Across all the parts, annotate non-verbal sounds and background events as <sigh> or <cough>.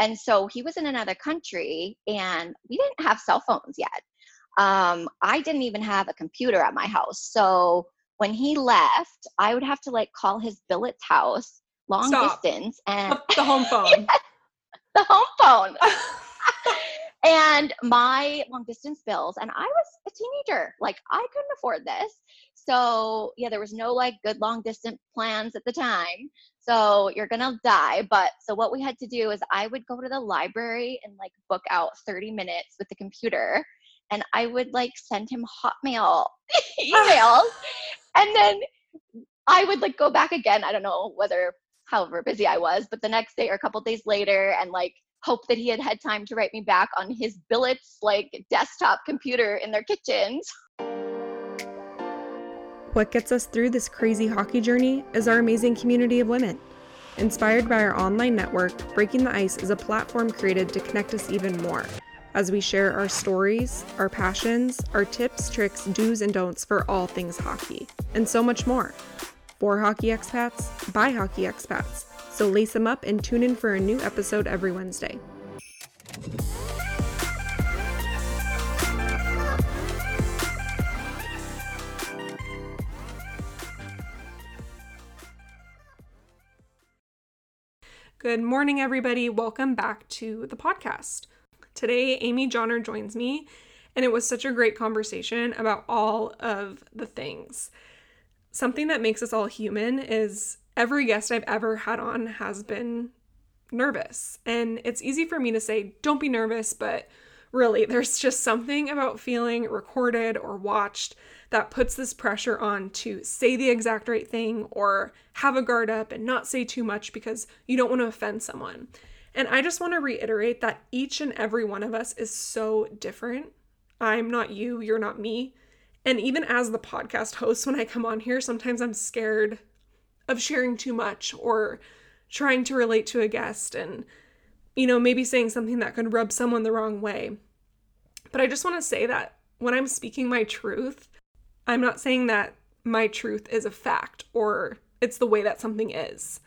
And so he was in another country and we didn't have cell phones yet. Um, I didn't even have a computer at my house. So when he left, I would have to like call his billet's house long Stop. distance and The home <laughs> phone. the home phone. <laughs> <laughs> and my long distance bills and i was a teenager like i couldn't afford this so yeah there was no like good long distance plans at the time so you're gonna die but so what we had to do is i would go to the library and like book out 30 minutes with the computer and i would like send him hotmail <laughs> <laughs> emails and then i would like go back again i don't know whether however busy i was but the next day or a couple days later and like hope that he had had time to write me back on his billets like desktop computer in their kitchens What gets us through this crazy hockey journey is our amazing community of women. Inspired by our online network, Breaking the Ice is a platform created to connect us even more as we share our stories, our passions, our tips, tricks, do's, and don'ts for all things hockey, and so much more. For hockey expats, by hockey expats. So lace them up and tune in for a new episode every Wednesday. Good morning, everybody. Welcome back to the podcast. Today, Amy Johner joins me, and it was such a great conversation about all of the things. Something that makes us all human is every guest I've ever had on has been nervous. And it's easy for me to say, don't be nervous, but really, there's just something about feeling recorded or watched that puts this pressure on to say the exact right thing or have a guard up and not say too much because you don't want to offend someone. And I just want to reiterate that each and every one of us is so different. I'm not you, you're not me. And even as the podcast <laughs> host, when I come on here, sometimes I'm scared of sharing too much or trying to relate to a guest and, you know, maybe saying something that could rub someone the wrong way. But I just want to say that when I'm speaking my truth, I'm not saying that my truth is a fact or it's the way that something is.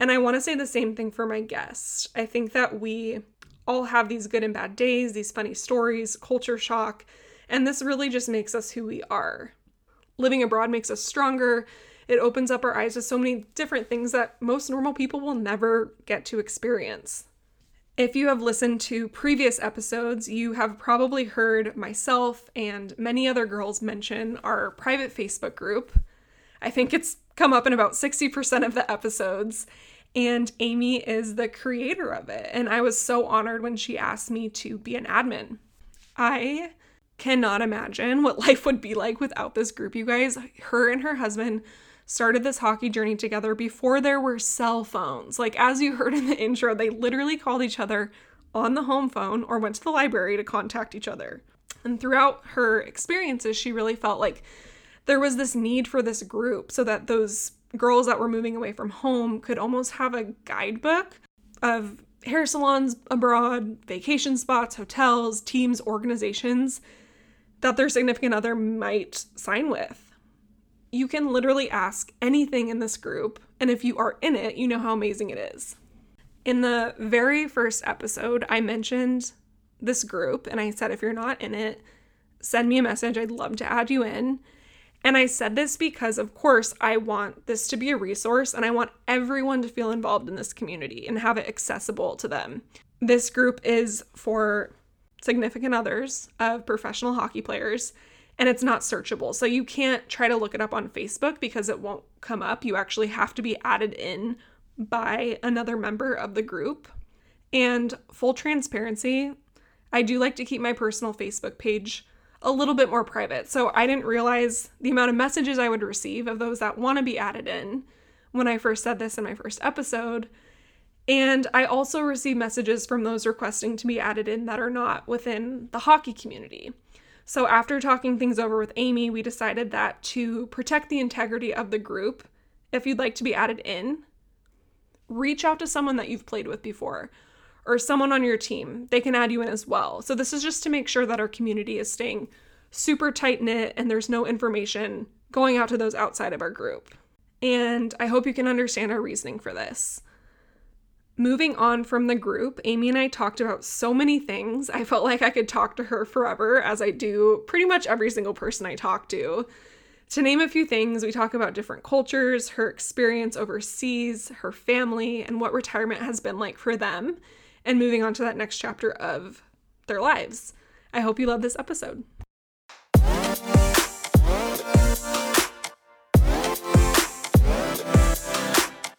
And I want to say the same thing for my guests. I think that we all have these good and bad days, these funny stories, culture shock, and this really just makes us who we are. Living abroad makes us stronger. It opens up our eyes to so many different things that most normal people will never get to experience. If you have listened to previous episodes, you have probably heard myself and many other girls mention our private Facebook group. I think it's come up in about 60% of the episodes, and Amy is the creator of it. And I was so honored when she asked me to be an admin. I cannot imagine what <laughs> life would be like without this group, you guys. Her and her husband started this hockey journey together before there were cell phones. Like, as you heard in the intro, they literally called each other on the home phone or went to the library to contact each other. And throughout her experiences, she really felt like there was this need for this group so that those girls that were moving away from home could almost have a guidebook of hair salons abroad, vacation spots, hotels, teams, organizations that their significant other might sign with you can literally ask anything in this group, and if you are in it, you know how amazing it is. In the very first episode, I mentioned this group, and I said, if you're not in it, send me a message. I'd love to add you in. And I said this because, of course, I want this to be a resource and I want everyone to feel involved in this community and have it accessible to them. This group is for significant others of professional hockey players and it's not searchable. So you can't try to look it up on Facebook because it won't come up. You actually have to be added in by another member of the group. And full transparency, I do like to keep my personal Facebook page a little bit more private. So I didn't realize the amount of messages I would receive of those that want to be added in when I first said this in my first episode. And I also receive messages from those requesting to be added in that are not within the hockey community. So, after talking things over with Amy, we decided that to protect the integrity of the group, if you'd like to be added in, reach out to someone that you've played with before or someone on your team. They can add you in as well. So, this is just to make sure that our community is staying super tight knit and there's no information going out to those outside of our group. And I hope you can understand our reasoning for this. Moving on from the group, Amy and I talked about so many things. I felt like I could talk to her forever, as I do pretty much every single person I talk to. To name a few things, we talk about different cultures, her experience overseas, her family, and what retirement has been like for them, and moving on to that next chapter of their lives. I hope you love this episode.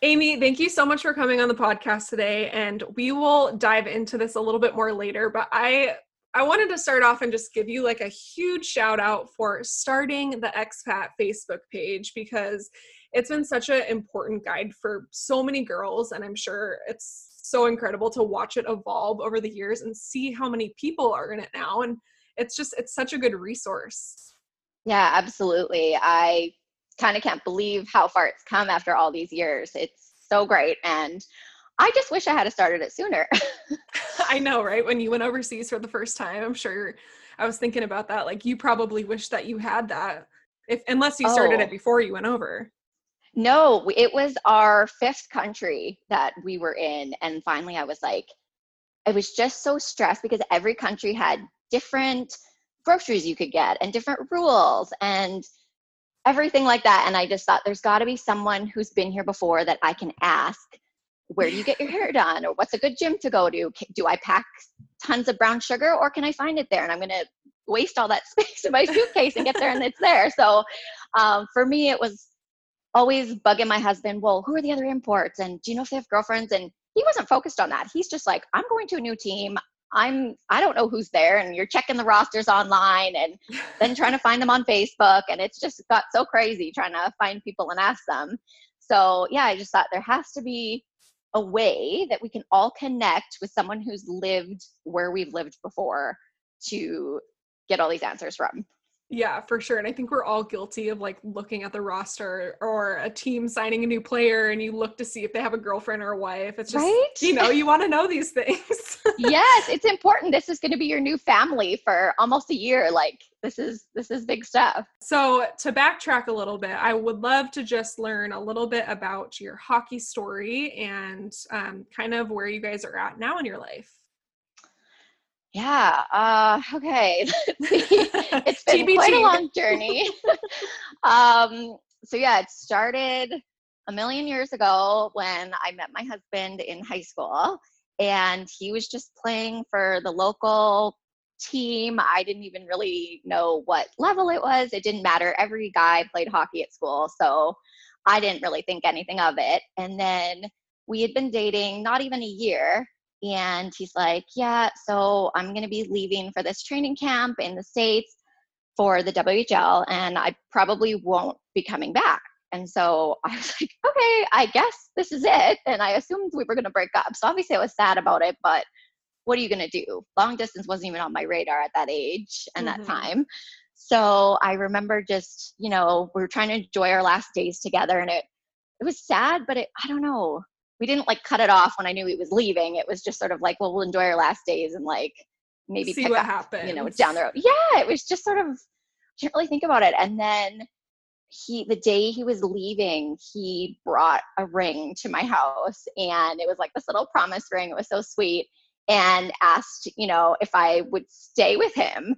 Amy, thank you so much for coming on the podcast today and we will dive into this a little bit more later, but I I wanted to start off and just give you like a huge shout out for starting the expat Facebook page because it's been such an important guide for so many girls and I'm sure it's so incredible to watch it evolve over the years and see how many people are in it now and it's just it's such a good resource. Yeah, absolutely. I kind of can't believe how far it's come after all these years. It's so great. And I just wish I had started it sooner. <laughs> I know, right? When you went overseas for the first time, I'm sure I was thinking about that. Like you probably wish that you had that if unless you started oh. it before you went over. No, it was our fifth country that we were in. And finally I was like, I was just so stressed because every country had different groceries you could get and different rules and everything like that. And I just thought there's got to be someone who's been here before that I can ask where do you get your hair done? Or what's a good gym to go to? Do i pack tons of brown sugar or can i find it there? And i'm going to waste all that <laughs> space in my suitcase and get there and it's there. So um, for me it was always bugging my husband well who are the other imports? And do you know if they have girlfriends? And he wasn't focused on that. He's just like i'm going to a new team I'm I don't know who's there and you're checking the rosters online and then trying to <laughs> find them on Facebook and it's just got so crazy trying to find people and ask them. So, yeah, I just thought there has to be a way that we can all connect with someone who's lived where we've lived before to get all these answers from. Yeah, for sure. And I think we're all guilty of like looking at the roster or a team signing a new player and you look to see if they have a girlfriend or a wife. It's just, right? you know, you want to know these things. <laughs> yes, it's important. This is going to be your new family for almost a year. Like this is this is big stuff. So, to backtrack a little bit, I would love to just learn a little bit about your hockey story and um, kind of where you guys are at now in your life. Yeah. Uh, <laughs> okay. <laughs> it's been TBT. quite a long journey. <laughs> um, so yeah, it started a million years ago when I met my husband in high school, and he was just playing for the local team. I didn't even really know what level it was. It didn't matter. Every guy played hockey at school, so I didn't really think anything of it. And then we had been dating not even a year and he's like, Yeah, so I'm going to be leaving for this training camp in the States for the WHL, and I probably won't be coming back. And so <laughs> I was like, Okay, I guess this is it. And I assumed we were going to break up. So obviously I was sad about it, but what are you going to do? Long distance wasn't even on my radar at that age and mm-hmm. that time. So I remember just, you know, we were trying to enjoy our last days together and it it was sad, but it I don't know we didn't like cut it off when I knew he was leaving. It was just sort of like, well, we'll enjoy our last days and like maybe see what up, happens. You know, down the road. Yeah, it was just sort of I didn't really think about it. And then he the day he was leaving, he brought a ring to my house and it was like this little promise ring. It was so sweet. And asked, you know, if I would stay with him.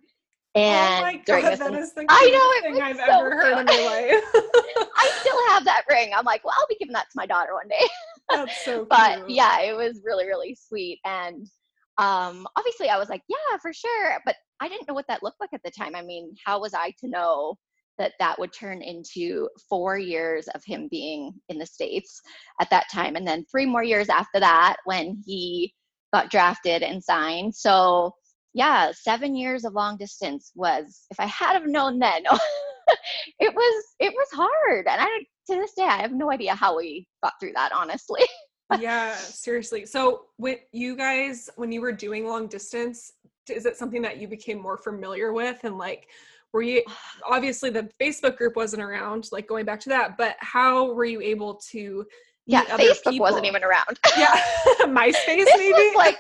Oh and oh my God, that is the I know thing I've so ever heard in my life. <laughs> I still have that ring. I'm like, well, I'll be giving that to my daughter one day. That's so <laughs> but yeah, it was really, really sweet. And um, obviously I was like, yeah, for sure. But I didn't know what that looked like at the time. I mean, how was I to know that that would turn into four years of him being in the States at that time? And then three more years after that when he got drafted and signed. So yeah, seven years of long distance was, if I had have known then, <laughs> it was, it was hard. And I, to this day, I have no idea how we got through that, honestly. yeah, <laughs> seriously. So, with you guys, when you were doing long distance, is it something that you became more familiar with? And like, were you <sighs> obviously the Facebook group wasn't around, like going back to that, but how were you able to? Yeah, Facebook people? wasn't even around. <laughs> Yeah, <laughs> MySpace maybe. like,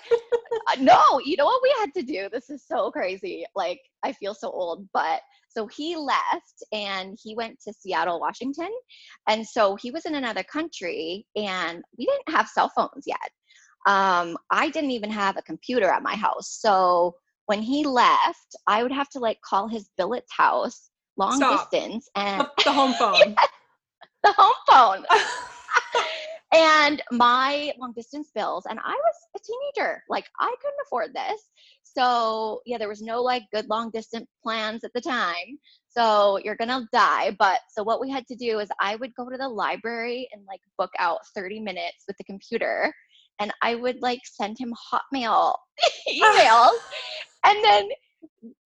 uh, no, you know what we had to do? This is so crazy. Like, I feel so old, but so he left and he went to Seattle, Washington. And so he was in another country and we didn't have cell phones yet. um, I didn't even have a computer at my house. So when he left, I would have to like call his billet's house long Stop. distance and The home <laughs> phone. the home phone. And my long distance bills and i was a teenager like i couldn't afford this. So yeah there was no like good long distance plans at the time. So you're gonna die. But so what we had to do is i would go to the library and like book out 30 minutes with the computer and i would like send him hotmail <laughs> emails. <laughs> And then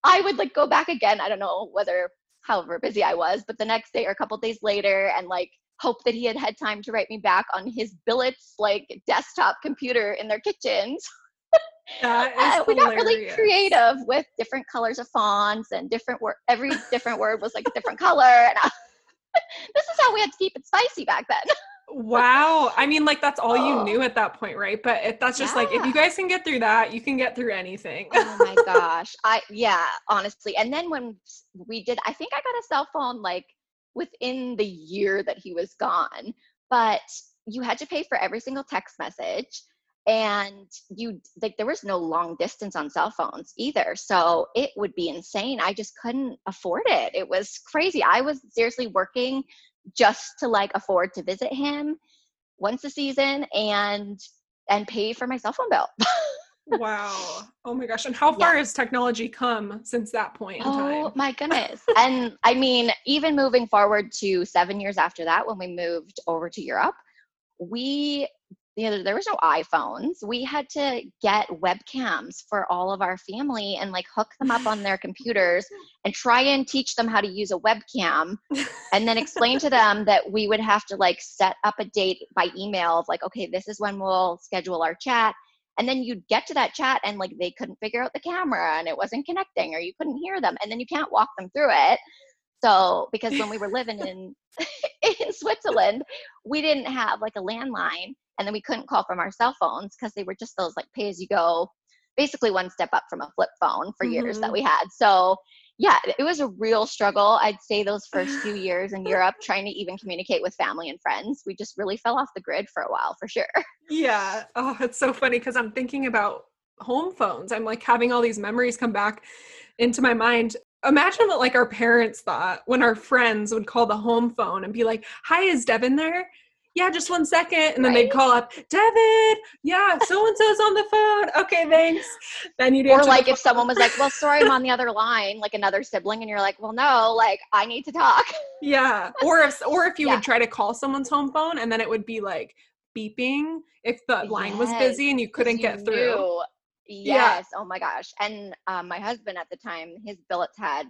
i would like go back again. I don't know whether however busy i was but the next day or a couple days later and like hope that he had had time to write me back on his billets like desktop computer in their kitchens uh, <laughs> we got really creative with different colors of fonts and different word every different word was like a different color and I, <laughs> this is how we had to keep it spicy back then Wow. I mean, like that's all you Oh. knew at that point, right? But if that's just like if you guys can get through that, you can get through anything. oh my <laughs> gosh i yeah honestly and then when we did i think i got a cell phone like within the year that he was gone but you had to pay for every single text message and you like there was no long distance on cell phones either so it would be insane. I just couldn't afford it. It was crazy. I was seriously working just to like afford to visit him once a season and and pay for my cell phone bill <laughs> wow. Oh my gosh. And how far has technology come since that point in oh time? Oh my goodness. and I mean, even moving forward to seven years after that, when we moved over to Europe, we, you know, there was no iPhones. We had to get webcams for all of our family and like hook them up on their computers <laughs> and try and teach them how to use a webcam <laughs> and then explain to them that we would have to like set up a date by email of like, okay, this is when we'll schedule our chat and then you'd get to that chat and like they couldn't figure out the camera and it wasn't connecting or you couldn't hear them and then you can't walk them through it so because when we were living in <laughs> in switzerland we didn't have like a landline and then we couldn't call from our cell phones because they were just those like pay as you go basically one step up from a flip phone for years that Mhm. we had so yeah it was a real struggle i'd say those first few years in europe trying to even communicate with family and friends we just really fell off the grid for a while for sure <laughs> Yeah. Oh, it's so funny because I'm thinking about home phones. I'm like having all these memories come back into my mind. Imagine what like our parents thought when our friends would call the home phone and be like, "Hi, is Devin there?" Yeah, just one second, and then they'd call up, David, yeah, so and so's on the phone." Okay, thanks. Then you'd or like if someone was like well sorry i'm on the other <laughs> line like another sibling and you're like well no like i need to talk Yeah. Or if or if you Yeah. would try to call someone's home phone and then it would be like beeping if the line was busy and you couldn't You get through. knew. Yeah. yes oh my gosh and um, my husband at the time his billets had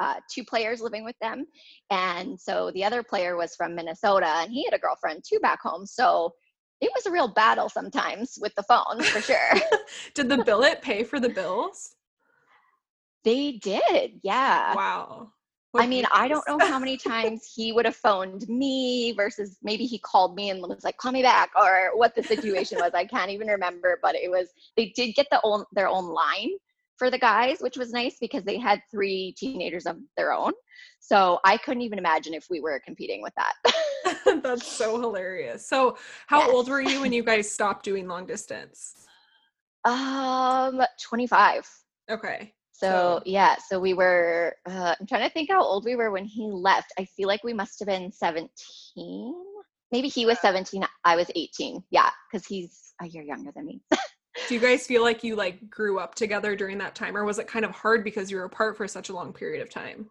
uh, two players living with them and so the other player was from minnesota and he had a girlfriend too back home so it was a real battle sometimes with the phone for sure <laughs> Did the billet pay for the bills? they did yeah Wow. I mean, I don't know how many <laughs> times he would have phoned me versus maybe he called me and was like, "Call me back," or what the situation was. I can't even remember, but it was. They did get the own their own line for the guys, which was nice because they had three teenagers of their own. So I couldn't even imagine if we were competing with that. <laughs> <laughs> That's so hilarious. So, how Yes. old were you when you guys <laughs> stopped doing long distance? um, twenty five. Okay. So, So- yeah, so we were. Uh, I'm trying to think how old we were when he left. I feel like we must have been 17. Maybe he was 17. I was 18. Yeah, because he's a year younger than me. Do you guys feel like you like grew up together during that time or was it kind of hard because you were apart for such a long period of time?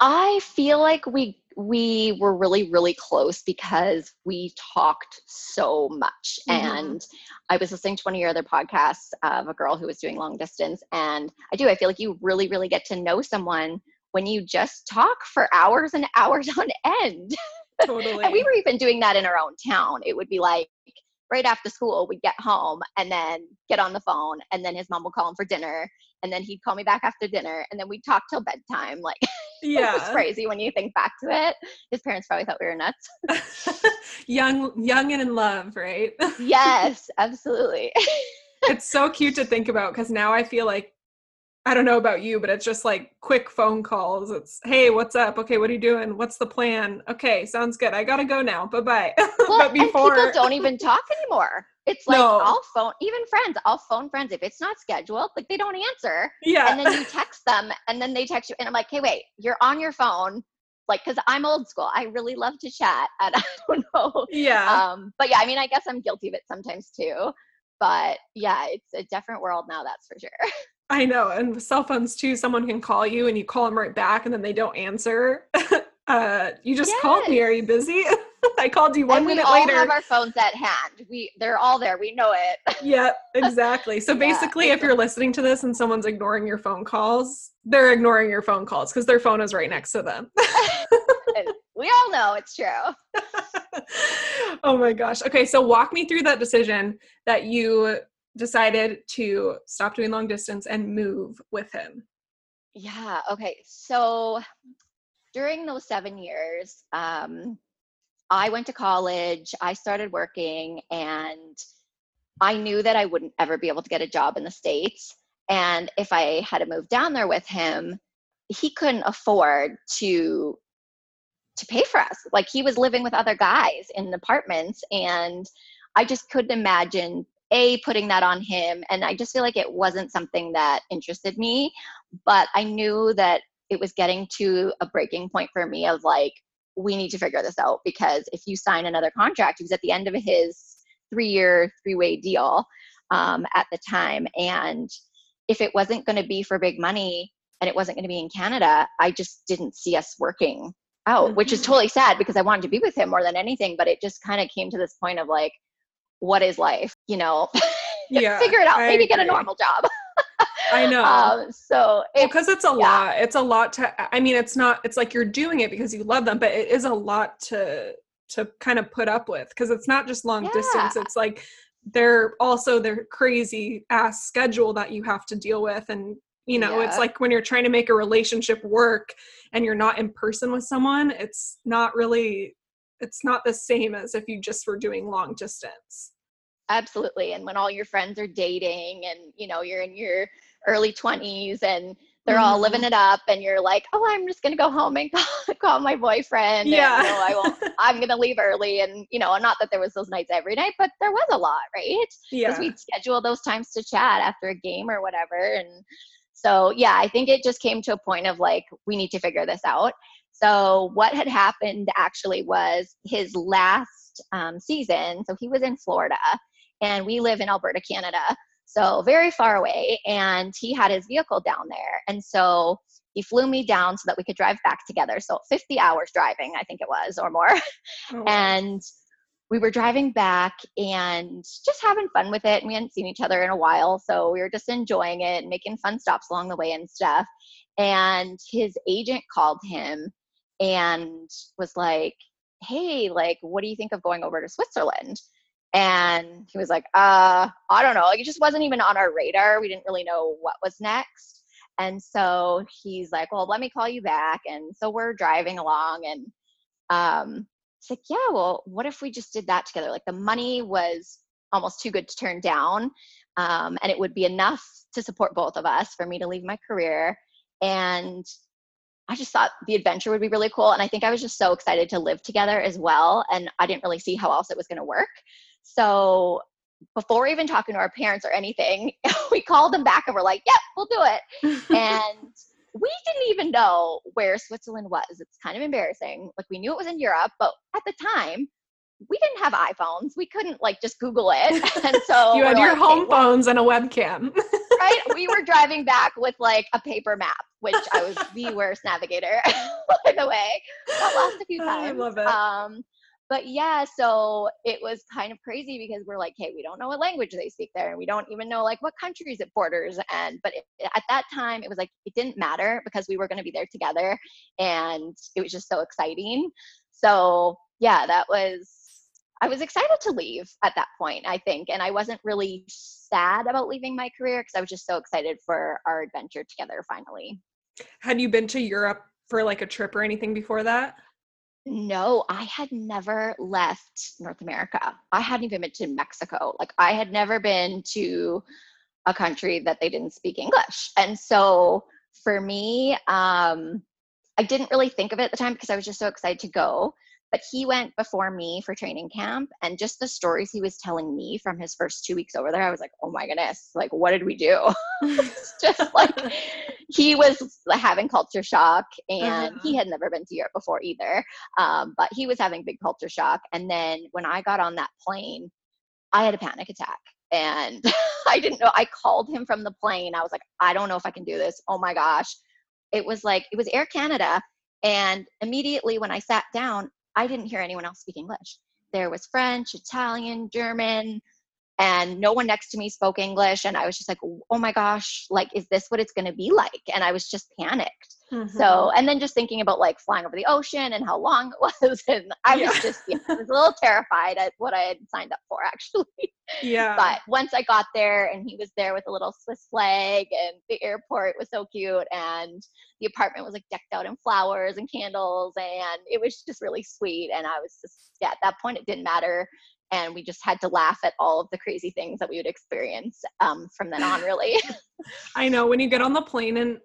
I feel like we we were really really close because we talked so much Mhm. and I was listening to one of your other podcasts of a girl who was doing long distance and I do I feel like you really really get to know someone when you just talk for hours and hours <laughs> on end. Totally. And we were even doing that in our own town. It would be like right after school, we'd get home and then get on the phone, and then his mom would call him for dinner, and then he'd call me back after dinner, and then we'd talk till bedtime. Like <laughs> it was yeah. crazy when you think back to it. His parents probably thought we were nuts. <laughs> young young and in love, right? <laughs> yes, absolutely. it's so cute to think about because now I feel like I don't know about you, but it's just like quick phone calls. It's hey, what's up? Okay, what are you doing? What's the plan? Okay, sounds good. I gotta go now. Bye bye. <laughs> Well, but and people don't even talk anymore. It's like No. I'll phone even friends, I'll phone friends if it's not scheduled, like they don't answer. Yeah. And then you text them and then they text you and I'm like, "Hey, wait, you're on your phone." Like cuz I'm old school. I really love to chat <laughs> and I don't know. yeah. Um but yeah, I mean, I guess I'm guilty of it sometimes too. But yeah, it's a different world now, that's for sure. <laughs> I know. And with cell phones too, someone can call you and you call them right back and then they don't answer. <laughs> uh, you just called me. Are you busy? <laughs> I called you one and we all have our phones at hand. We they're all there. We know it. <laughs> yeah, exactly. So Yeah, basically, if you're listening to this and someone's ignoring your phone calls, they're ignoring your phone calls because their phone is right next to them. we all know it's true. oh my gosh. Okay, so walk me through that decision that you decided to stop doing long distance and move with him. Yeah. Okay. So during those seven years, um, I went to college, I started working, and I knew that I wouldn't ever be able to get a job in the States. And if I had to move down there with him, he couldn't afford to to pay for us. Like he was living with other guys in apartments and I just couldn't imagine a putting that on him and I just feel like it wasn't something that interested me but I knew that it was getting to a breaking point for me of like, we need to figure this out because if you sign another contract, he was at the end of his three year, three way deal um, at the time. And if it wasn't going to be for big money and it wasn't going to be in Canada, I just didn't see us working out, which is Mhm. totally sad because I wanted to be with him more than anything. But it just kind of came to this point of like, what is life? You know, <laughs> Yeah. figure it out. I Maybe get a normal job. I <laughs> know. Um, so because it's a yeah. lot it's a lot to i mean it's not it's like you're doing it because you love them but it is a lot to to kind of put up with because it's not just long distance it's like they're also their crazy ass schedule that you have to deal with and you know it's like when you're trying to make a relationship work and you're not in person with someone it's not really it's not the same as if you just were doing long distance absolutely and when all your friends are dating and you know you're in your early 20s and they're all Mhm. living it up and you're like oh i'm just going to go home and <laughs> call, call my boyfriend Yeah. and, you know, i won't <laughs> i'm going to leave early and you know not that there was those nights every night but there was a lot right yeah because we'd schedule those times to chat after a game or whatever and so yeah i think it just came to a point of like we need to figure this out so what had happened actually was his last um, season so he was in florida and we live in alberta canada so very far away and he had his vehicle down there and so he flew me down so that we could drive back together so 50 hours driving i think it was or more Oh, and we were driving back and just having fun with it. And we hadn't seen each other in a while, so we were just enjoying it and making fun stops along the way and stuff. And his agent called him and was like, "Hey, like, what do you think of going over to Switzerland?" And he was like, "Uh, I don't know. Like, it just wasn't even on our radar. We didn't really know what was next." And so he's like, "Well, let me call you back." And so we're driving along and um it's like, yeah, well, what if we just did that together? Like the money was almost too good to turn down. Um, and it would be enough to support both of us for me to leave my career. And I just thought the adventure would be really cool. And I think I was just so excited to live together as well. And I didn't really see how else it was going to work. So before even talking to our parents or anything, <laughs> we called them back and we're like, yep, we'll do it <laughs> and we didn't even know where Switzerland was. It's kind of embarrassing. Like we knew it was in Europe, but at the time, we didn't have iPhones. We couldn't like just Google it. <laughs> And so you had your like, home "Okay, well," phones and a webcam right? We were driving back with like a paper map, which I was the <laughs> worst navigator, <laughs> by the way. Got lost a few times. I love it. Um, but yeah, so it was kind of crazy because we're like, hey, we don't know what language they speak there, and we don't even know like what countries it borders. And but it, at that time, it was like it didn't matter because we were going to be there together, and it was just so exciting. So yeah, that was. I was excited to leave at that point, I think, and I wasn't really sad about leaving my career because I was just so excited for our adventure together finally. Had you been to Europe for like a trip or anything before that? No, I had never left North America. I hadn't even been to Mexico. Like I had never been to a country that they didn't speak English. And so for me, um, I didn't really think of it at the time because I was just so excited to go. But he went before me for training camp and just the stories he was telling me from his first two weeks over there i was like oh my goodness like what did we do <laughs> it's <laughs> just like he was having culture shock and uh-huh. he had never been to europe before either um, but he was having big culture shock and then when i got on that plane i had a panic attack and <laughs> i didn't know i called him from the plane i was like i don't know if i can do this oh my gosh it was like it was air canada and immediately when i sat down I didn't hear anyone else speak English. There was French, Italian, German, and no one next to me spoke English. And I was just like, oh my gosh, like, is this what it's going to be like? And I was just panicked. Mm-hmm. So, and then just thinking about like flying over the ocean and how long it <laughs> was. And I was just, yeah, I was a little terrified at what I had signed up for <laughs> actually. Yeah. But once I got there and he was there with a little Swiss flag and the airport was so cute and the apartment was like decked out in flowers and candles and it was just really sweet. And I was just, yeah, at that point it didn't matter and we just had to laugh at all of the crazy things that we would experience um, from then on really <laughs> i know when you get on the plane and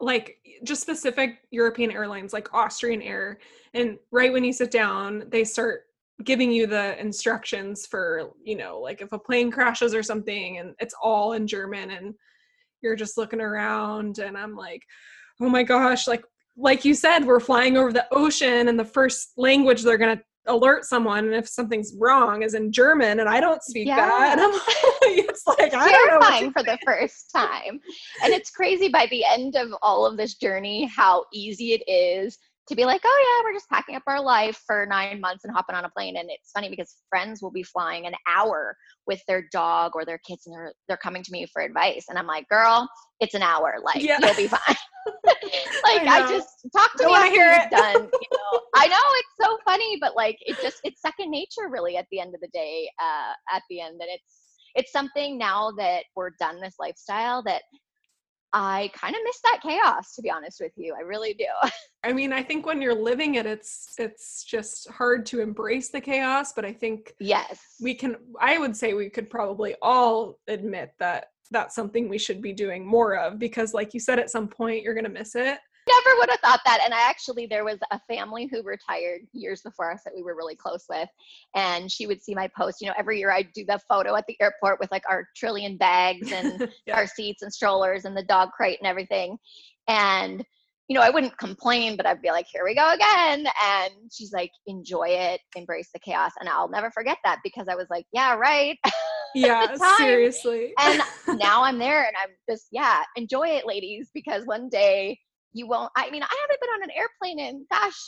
like just specific european airlines like austrian air and right when you sit down they start giving you the instructions for you know like if a plane crashes or something and it's all in german and you're just looking around and i'm like oh my gosh like like you said we're flying over the ocean and the first language they're to alert someone and if something's wrong is in German and I don't speak yeah. that. <laughs> I'm it's like I terrifying for the first time. And it's crazy by the end of all of this journey how easy it is to be like, oh yeah, we're just packing up our life for nine months and hopping on a plane. And it's funny because friends will be flying an hour with their dog or their kids and they're they're coming to me for advice. And I'm like, girl, it's an hour. Like yeah. you'll be fine. <laughs> <laughs> like I, I, just talk to me after you're done. <laughs> You know, I know it's so funny, but like it just it's second nature really at the end of the day. Uh, at the end, and it's it's something now that we're done this lifestyle that I kind of miss that chaos to be honest with you. I really do. <laughs> I mean, I think when you're living it it's it's just hard to embrace the chaos, but I think yes. We can I would say we could probably all admit that that's something we should be doing more of because like you said at some point you're going to miss it never would have thought that and i actually there was a family who retired years before us that we were really close with and she would see my post you know every year i'd do the photo at the airport with like our trillion bags and <laughs> yeah. our seats and strollers and the dog crate and everything and you know, I wouldn't complain, but I'd be like, here we go again. And she's like, enjoy it, embrace the chaos. And I'll never forget that because I was like, yeah, right. <laughs> Yeah, seriously. and <laughs> now I'm there and I'm just, yeah, enjoy it, ladies, because one day you won't. I mean, I haven't been on an airplane in, gosh,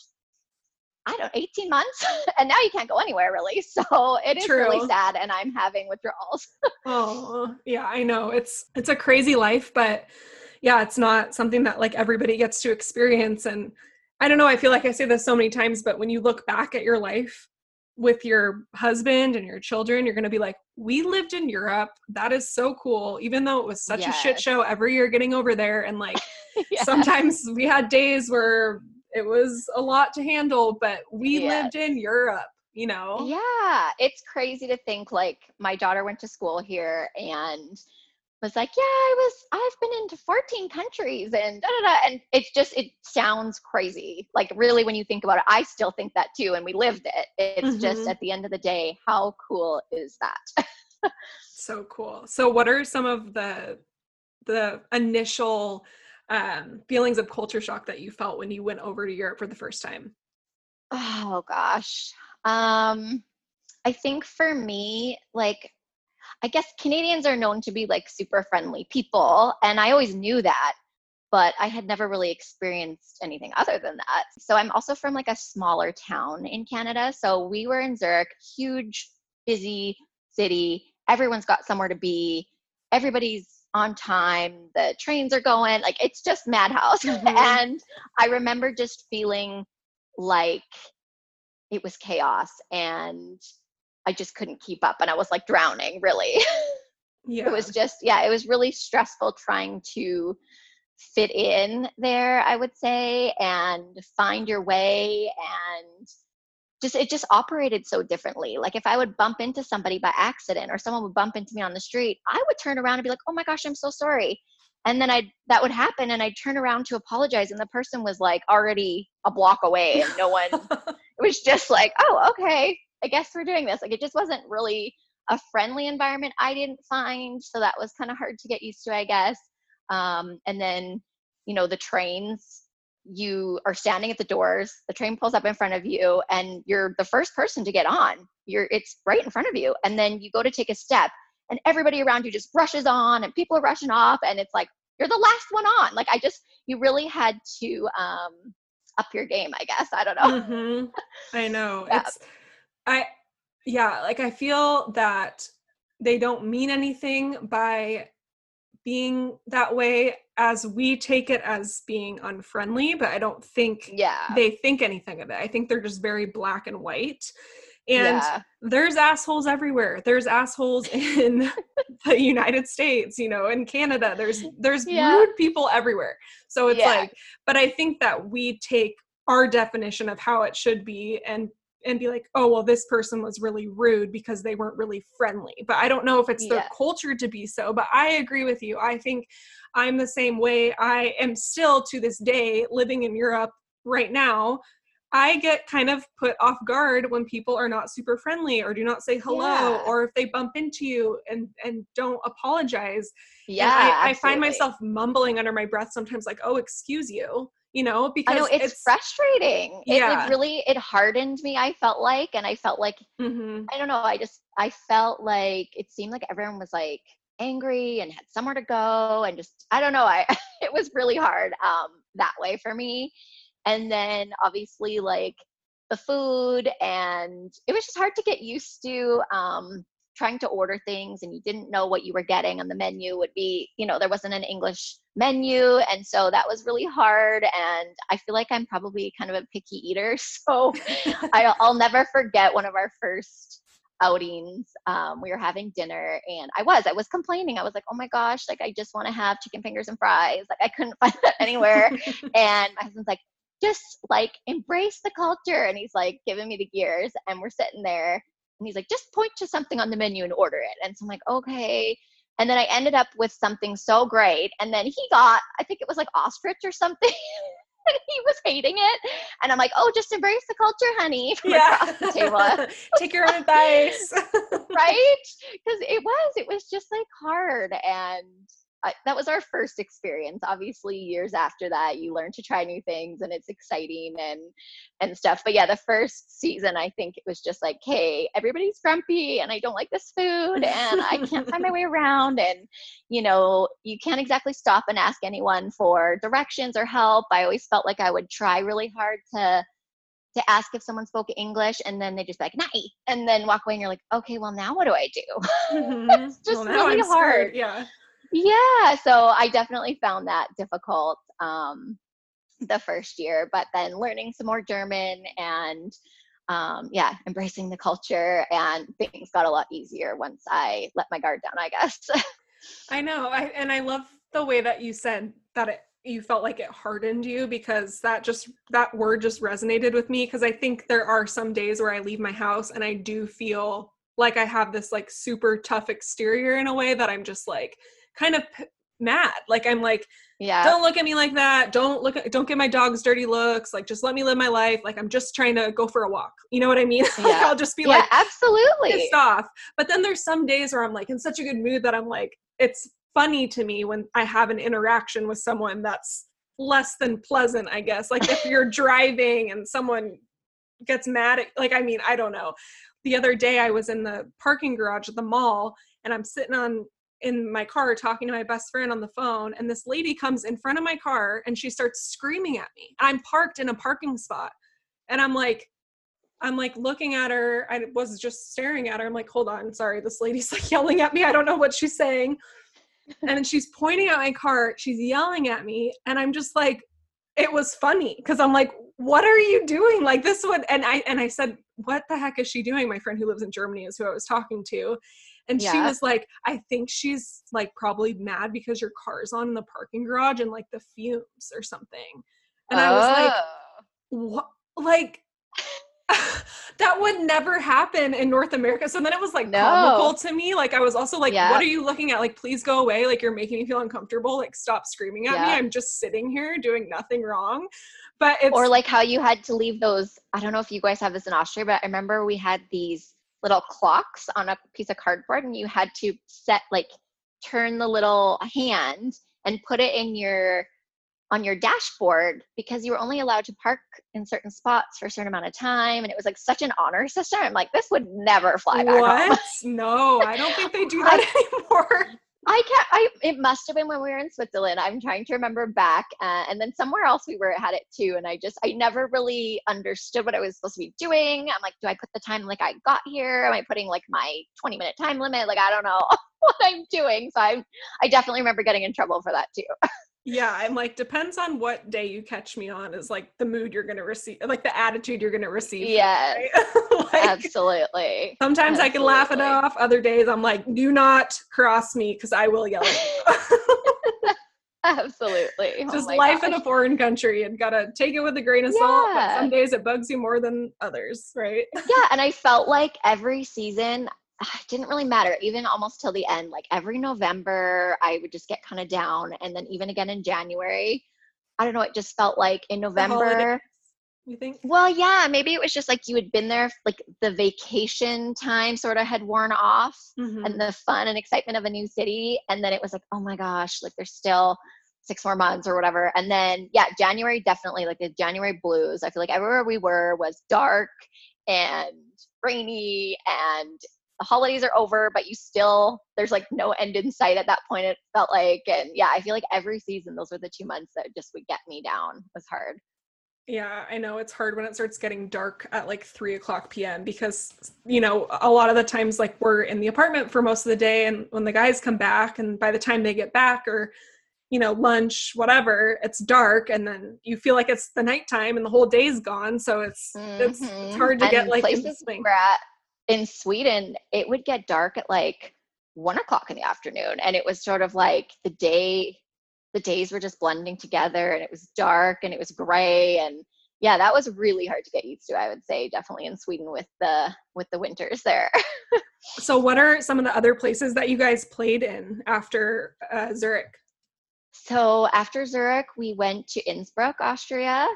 I don't 18 months <laughs> and now you can't go anywhere really. <laughs> So it is True. really sad and I'm having withdrawals. <laughs> oh, yeah, I know. It's it's a crazy life, but yeah, it's not something that like everybody gets to experience. And I don't know, I feel like I say this so many times, but when you look back at your life with your husband and your children, you're going to be like, we lived in Europe. That is so cool. Even though it was such yes. a shit show every year getting over there. And like <laughs> yes. sometimes we had days where it was a lot to handle, but we yes. lived in Europe you know yeah it's crazy to think like my daughter went to school here and was like, yeah, I was, I've been into 14 countries and da, da, da. and it's just, it sounds crazy. Like really, when you think about it, I still think that too. And we lived it. It's mm-hmm. just at the end of the day, how cool is that? so cool. So what are some of the, the initial um, feelings of culture shock that you felt when you went over to Europe for the first time? Oh gosh. Um, I think for me, like I guess Canadians are known to be like super friendly people, and I always knew that, but I had never really experienced anything other than that. So I'm also from like a smaller town in Canada. So we were in Zurich, huge, busy city. Everyone's got somewhere to be. Everybody's on time. The trains are going. Like it's just madhouse. <laughs> Mm-hmm. and I remember just feeling like it was chaos and I just couldn't keep up and I was like drowning really. <laughs> Yeah. it was just yeah, it was really stressful trying to fit in there, I would say, and find your way and just it just operated so differently. Like if I would bump into somebody by accident or someone would bump into me on the street, I would turn around and be like, "Oh my gosh, I'm so sorry." And then I that would happen and I'd turn around to apologize and the person was like already a block away and no one <laughs> It was just like, oh, okay, I guess we're doing this. Like it just wasn't really a friendly environment I didn't find. So that was kind of hard to get used to, I guess. Um, and then, you know, the trains, you are standing at the doors, the train pulls up in front of you, and you're the first person to get on. You're it's right in front of you. And then you go to take a step and everybody around you just rushes on and people are rushing off and it's like you're the last one on. Like I just you really had to um up your game, I guess. I don't know. Mm-hmm. I know. <laughs> yeah. It's I yeah, like I feel that they don't mean anything by being that way as we take it as being unfriendly, but I don't think yeah. they think anything of it. I think they're just very black and white. And yeah. there's assholes everywhere. There's assholes <laughs> in the United States, you know, in Canada. There's there's yeah. rude people everywhere. So it's yeah. like, but I think that we take our definition of how it should be and and be like, oh, well, this person was really rude because they weren't really friendly. But I don't know if it's their culture to be so. But I agree with you. I think I'm the same way. I am still to this day living in Europe right now. I get kind of put off guard when people are not super friendly or do not say hello yeah. or if they bump into you and and don't apologize. Yeah. I, I, find myself mumbling under my breath sometimes like, oh, excuse you you know because I know it's, it's frustrating yeah. It, it, really it hardened me i felt like and i felt like mm-hmm. i don't know i just i felt like it seemed like everyone was like angry and had somewhere to go and just i don't know i <laughs> it was really hard um that way for me and then obviously like the food and it was just hard to get used to um trying to order things and you didn't know what you were getting on the menu would be, you know, there wasn't an English menu. And so that was really hard. And I feel like I'm probably kind of a picky eater. <laughs> So I, will never forget one of our first outings. Um, we were having dinner and I was, I was complaining. I was like, oh my gosh, like I just want to have chicken fingers and fries. Like I couldn't <laughs> find that anywhere. and my husband's like, just like embrace the culture. And he's like giving me the gears and we're sitting there and he's like, just point to something on the menu and order it. And so I'm like, okay. And then I ended up with something so great. And then he got, I think it was like ostrich or something. <laughs> he was hating it. And I'm like, oh, just embrace the culture, honey. <laughs> yeah. the table. <laughs> Take your own advice. right? Because it was, it was just like hard. And I, that was our first experience obviously years after that you learn to try new things and it's exciting and and stuff but yeah the first season i think it was just like hey everybody's grumpy and i don't like this food and i can't find my <laughs> way around and you know you can't exactly stop and ask anyone for directions or help i always felt like i would try really hard to to ask if someone spoke English and then they just be like, "Night," and then walk away and you're like, "Okay, well now what do I do?" <laughs> Mm-hmm. it's just well, really I'm hard. Scared. Yeah yeah so i definitely found that difficult um, the first year but then learning some more german and um, yeah embracing the culture and things got a lot easier once i let my guard down i guess. <laughs> I know I, and i love the way that you said that it you felt like it hardened you because that just that word just resonated with me because i think there are some days where i leave my house and i do feel like i have this like super tough exterior in a way that i'm just like kind of p- mad. Like I'm like, yeah, don't look at me like that. Don't look at, don't give my dogs dirty looks. Like just let me live my life. Like I'm just trying to go for a walk. You know what I mean? <laughs> Yeah. I'll just be yeah, like absolutely pissed off. But then there's some days where I'm like in such a good mood that I'm like, it's funny to me when I have an interaction with someone that's less than pleasant, I guess. Like if you're <laughs> driving and someone gets mad at like I mean, I don't know. The other day I was in the parking garage at the mall and I'm sitting on in my car talking to my best friend on the phone and this lady comes in front of my car and she starts screaming at me and i'm parked in a parking spot. And i'm like i'm like looking at her i was just staring at her i'm like hold on sorry this lady's <laughs> like yelling at me i don't know what she's saying. And she's pointing at my car she's yelling at me and i'm just like it was funny because i'm like what are you doing? Like this would and i and i said what the heck is she doing? My friend who lives in germany is who i was talking to and yeah. she was like, I think she's like probably mad because your car's on in the parking garage and like the fumes or something. And oh. I was like, oh. what? Like, <laughs> that would never happen in North America. So then it was like No. comical to me. Like I was also like, Yeah. what are you looking at? Like, please go away. Like you're making me feel uncomfortable. Like stop screaming at me. I'm just sitting here doing nothing wrong. But it's or like how you had to leave those i don't know if you guys have this in austria but i remember we had these little clocks on a piece of cardboard and you had to set like turn the little hand and put it in your on your dashboard because you were only allowed to park in certain spots for a certain amount of time and it was like such an honor system i'm like this would never fly back home what? no, I don't think they do that <laughs> <laughs> anymore. I can't. I it must have been when we were in Switzerland. I'm trying to remember back, uh, and then somewhere else we were had it too. And I just I never really understood what I was supposed to be doing. I'm like, do I put the time like I got here? Am I putting like my 20 minute time limit? Like I don't know <laughs> what I'm doing. So I I definitely remember getting in trouble for that too. <laughs> Yeah, I'm like, depends on what day you catch me on, is like the mood you're gonna receive, like the attitude you're gonna receive. yeah right? <laughs> Like, Absolutely. Sometimes I can laugh it off. Other days I'm like, do not cross me because I will yell at you. <laughs> <laughs> Absolutely. Oh Just my life in a foreign country and gotta take it with a grain of salt. But Yeah. some days it bugs you more than others, right? yeah and i felt like every season it didn't really matter even almost till the end like every november i would just get kind of down and then even again in january i don't know it just felt like in november You think? well yeah maybe it was just like you had been there like the vacation time sort of had worn off Mhm. and the fun and excitement of a new city and then it was like oh my gosh like there's still six more months or whatever and then yeah january definitely like the january blues i feel like everywhere we were was dark and rainy and the holidays are over but you still there's like no end in sight at that point it felt like and yeah i feel like every season those were the two months that just would get me down it was hard Yeah, I know it's hard when it starts getting dark at like three o'clock p.m. because you know a lot of the times like we're in the apartment for most of the day, and when the guys come back, and by the time they get back or you know lunch whatever, it's dark, and then you feel like it's the nighttime and the whole day's gone. So it's it's, it's Mhm. hard to get like places we're at in Sweden, it would get dark at like one o'clock in the afternoon, and it was sort of like the day, the days were just blending together, and it was dark and it was gray, and yeah, that was really hard to get used to. I would say definitely in Sweden with the with the winters there. So, what are some of the other places that you guys played in after uh, Zurich? So after Zurich, we went to Innsbruck, Austria,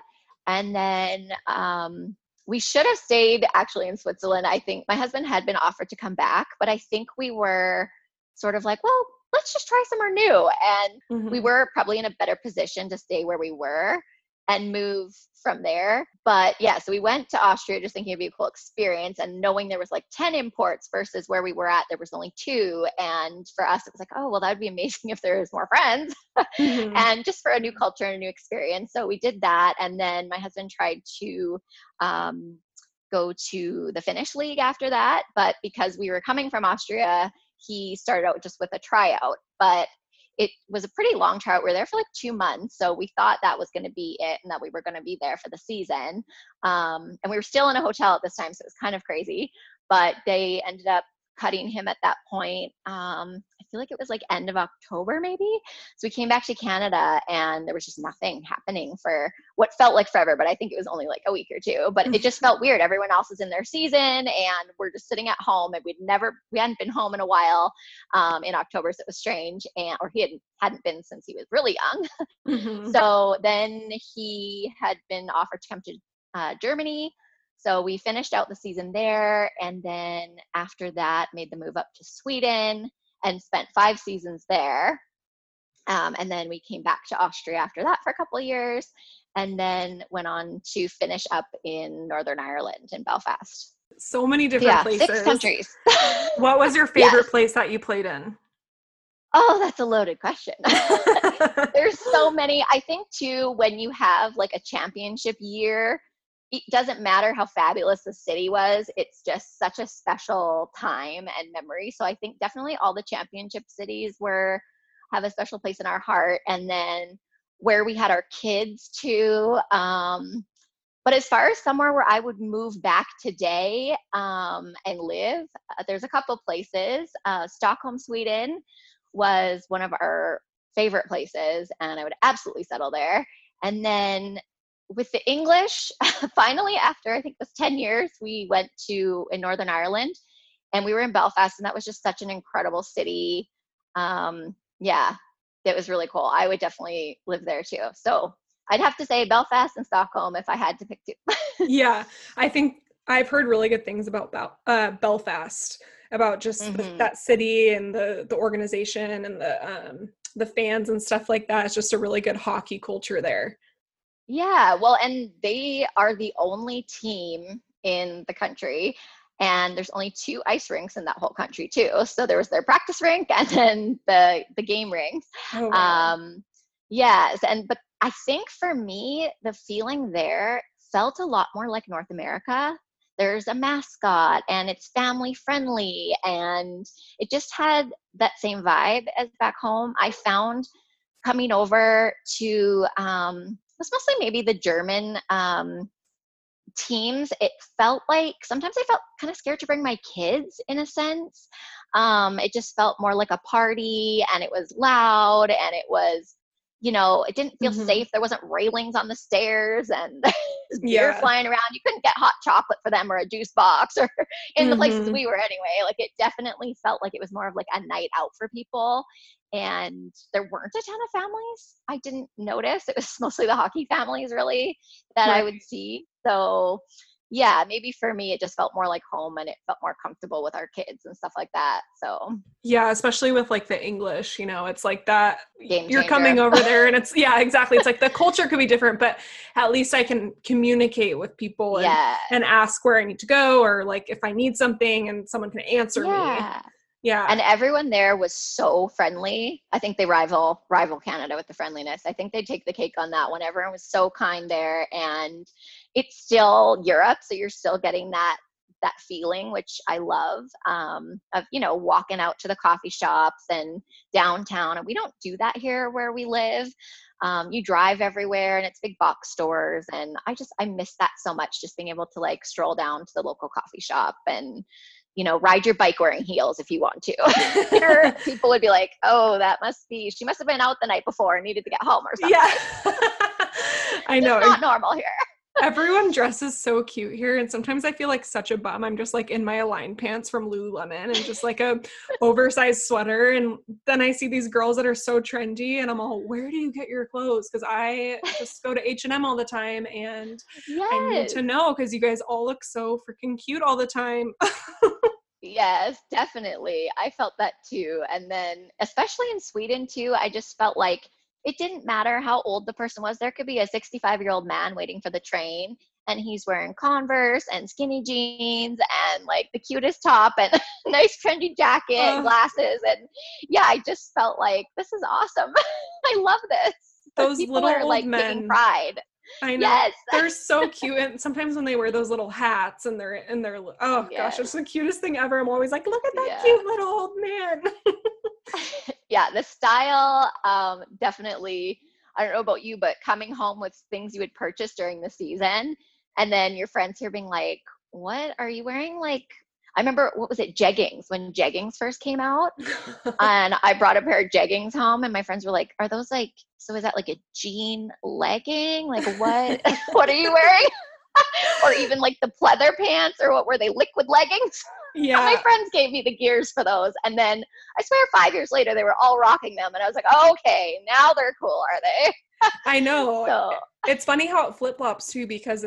and then um, we should have stayed actually in Switzerland. I think my husband had been offered to come back, but I think we were sort of like, well, let's just try somewhere new. And we Mhm. were probably in a better position to stay where we were and move from there. But yeah, so we went to Austria just thinking it'd be a cool experience and knowing there was like 10 imports versus where we were at, there was only two. And for us, it was like, oh, well, that'd be <laughs> amazing if there was more friends <laughs> Mhm. and just for a new culture and a new experience. So we did that. And then my husband tried to um, go to the Finnish league after that. But because we were coming from Austria, he started out just with a tryout. But it was a pretty long tryout. We were there for like two months. So we thought that was going to be it and that we were going to be there for the season. Um, and we were still in a hotel at this time. So it was kind of crazy. But they ended up cutting him at that point. Um, feel like it was like end of October, maybe. So we came back to Canada and there was just nothing happening for what felt like forever, but I think it was only like a week or two. But it just felt weird. Everyone else is in their season and we're just sitting at home and we'd never, we hadn't been home in a while um, in October. So it was strange. And, or he hadn't, hadn't been since he was really young. <laughs> Mhm. So then he had been offered to come to uh, Germany. So we finished out the season there, and then after that, made the move up to Sweden and spent five seasons there. Um, and then we came back to Austria after that for a couple of years, and then went on to finish up in Northern Ireland in Belfast. so many different yeah, places. six countries. <laughs> What was your favorite Yes. place that you played in? oh, that's a loaded question. <laughs> there's so <laughs> many i think too when you have like a championship year it doesn't matter how fabulous the city was it's just such a special time and memory. So i think definitely all the championship cities were have a special place in our heart. And then where we had our kids too um but as far as somewhere where i would move back today um, and live uh, there's a couple places. Uh, stockholm sweden was one of our favorite places and I would absolutely settle there. And then with the English, <laughs> finally, after I think it was 10 years, we went to in Northern Ireland and we were in Belfast, and that was just such an incredible city. Um, yeah, it was really cool. I would definitely live there too. So I'd have to say Belfast and Stockholm if I had to pick two. <laughs> yeah, I think I've heard really good things about Bel- uh, Belfast, about just mm-hmm. the, that city and the the organization and the um, the fans and stuff like that. It's just a really good hockey culture there. Yeah, well, and they are the only team in the country and there's only two ice rinks in that whole country too. So there was their practice rink <laughs> and then the the game rinks. Oh, wow. um yes and but i think for me the feeling there felt a lot more like north america. There's a mascot and it's family friendly and it just had that same vibe as back home. I found coming over to um mostly maybe the german um teams, it felt like sometimes I felt kind of scared to bring my kids in a sense. Um, it just felt more like a party and it was loud and it was, you know, it didn't feel mm-hmm. safe. There wasn't railings on the stairs and <laughs> beer yeah. flying around. You couldn't get hot chocolate for them or a juice box or <laughs> in mm-hmm. the places mm-hmm. we were anyway. Like it definitely felt like it was more of like a night out for people and there weren't a ton of families. I didn't notice. It was <laughs> mostly the hockey families, really, that right. I would see. So, yeah, maybe for me, it just felt more like home and it felt more comfortable with our kids and stuff like that. So, yeah, especially with like the English, you know, it's like that you're coming over there and <laughs> it's, yeah, exactly. It's like the culture could be different, but at least I can communicate with people and, yeah. and ask where I need to go or like if I need something and someone can answer yeah. me. Yeah. And everyone there was so friendly. I think they rival rival Canada with the friendliness. I think they take the cake on that one. Everyone was so kind there and it's still Europe, so you're still getting that that feeling which I love um, of you know walking out to the coffee shops and downtown and we don't do that here where we live. Um, you drive everywhere and it's big box stores and I just I miss that so much just being able to like stroll down to the local coffee shop and you know, ride your bike wearing heels if you want to. <laughs> people would be like, oh, that must be, she must have been out the night before and needed to get home or something. Yeah. <laughs> <laughs> I know. It's not normal here. Everyone dresses so cute here, and sometimes I feel like such a bum. I'm just like in my Align pants from Lululemon and just like a <laughs> oversized sweater, and then I see these girls that are so trendy, and I'm all, "Where do you get your clothes?" Because I just go to H and M all the time, and yes. I need to know because you guys all look so freaking cute all the time. yes, definitely. I felt that too, and then especially in Sweden too, I just felt like it didn't matter how old the person was. There could be a 65 year old man waiting for the train and he's wearing Converse and skinny jeans and like the cutest top and <laughs> nice trendy jacket and glasses. And yeah, I just felt like this is awesome. <laughs> I love this. Those people little are like men. taking pride. I know. Yes. they're <laughs> so cute. And sometimes when they wear those little hats and they're and they're oh yes. gosh, it's the cutest thing ever. I'm always like, look at that yeah. cute little old man. Yeah, the style um, definitely. I don't know about you, but coming home with things you would purchase during the season, and then your friends here being like, "What are you wearing?" Like, I remember what was it, jeggings when jeggings first came out, <laughs> and I brought a pair of jeggings home, and my friends were like, "Are those like? So is that like a jean legging? Like what? <laughs> what are you wearing?" <laughs> or even like the pleather pants, or what were they, liquid leggings? <laughs> Yeah. my friends gave me the gears for those. And then I swear five years later, they were all rocking them. And I was like, okay, now they're cool, are they? <laughs> I know. So. It's funny how it flip flops too, because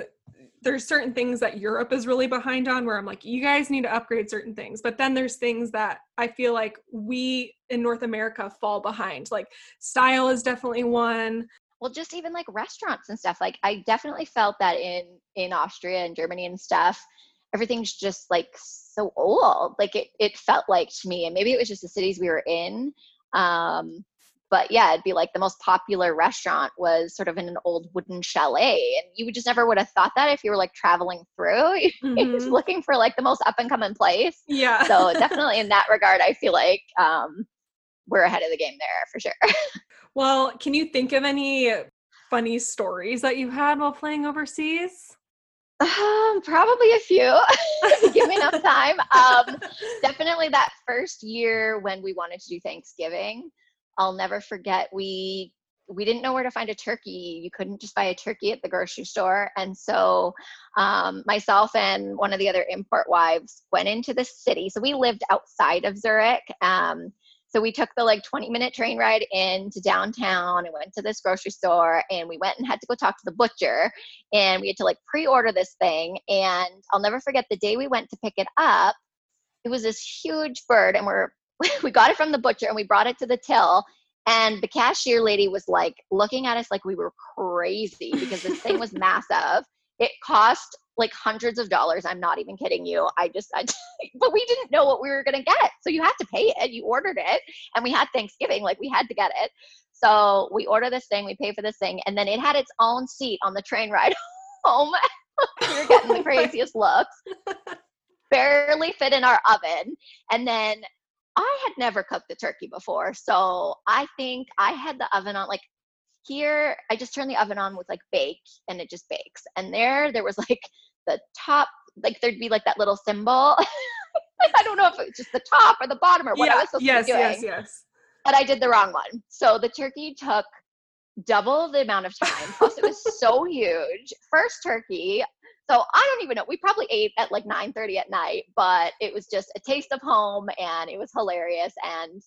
there's certain things that Europe is really behind on where I'm like, you guys need to upgrade certain things. But then there's things that I feel like we in North America fall behind. Like style is definitely one. Well, just even like restaurants and stuff. Like I definitely felt that in in Austria and Germany and stuff, everything's just like so old. Like it, it felt like to me, and maybe it was just the cities we were in. Um, but yeah, it'd be like the most popular restaurant was sort of in an old wooden chalet, and you would just never would have thought that if you were like traveling through. <laughs> Mm-hmm. Just looking for like the most up and coming place. Yeah. so definitely in that regard, I feel like um, we're ahead of the game there for sure. <laughs> well, can you think of any funny stories that you had while playing overseas? Um, probably a few. <laughs> Give me enough <laughs> time. Um, definitely that first year when we wanted to do Thanksgiving. I'll never forget. We we didn't know where to find a turkey. You couldn't just buy a turkey at the grocery store. And so um, myself and one of the other import wives went into the city. So we lived outside of Zurich. Um, so we took the like 20 minute train ride into downtown and went to this grocery store and we went and had to go talk to the butcher and we had to like pre-order this thing. And I'll never forget the day we went to pick it up. It was this huge bird and we're <laughs> we got it from the butcher and we brought it to the till and the cashier lady was like looking at us like we were crazy because this thing was <laughs> massive. It cost like hundreds of dollars. I'm not even kidding you. I just, I, <laughs> but we didn't know what we were going to get. So you had to pay it. You ordered it and we had Thanksgiving, like we had to get it. So we order this thing, we pay for this thing, and then it had its own seat on the train ride <laughs> home. we were getting the <laughs> craziest looks. Barely fit in our oven. And then I had never cooked the turkey before, so I think I had the oven on like here I just turn the oven on with like bake and it just bakes. And there there was like the top like there'd be like that little symbol. <laughs> I don't know if it's just the top or the bottom or what yeah, I was supposed yes, to be doing. Yes, yes, But I did the wrong one. So the turkey took double the amount of time. Plus it was <laughs> so huge. First turkey, so I don't even know. We probably ate at like 9:30 at night, but it was just a taste of home and it was hilarious. And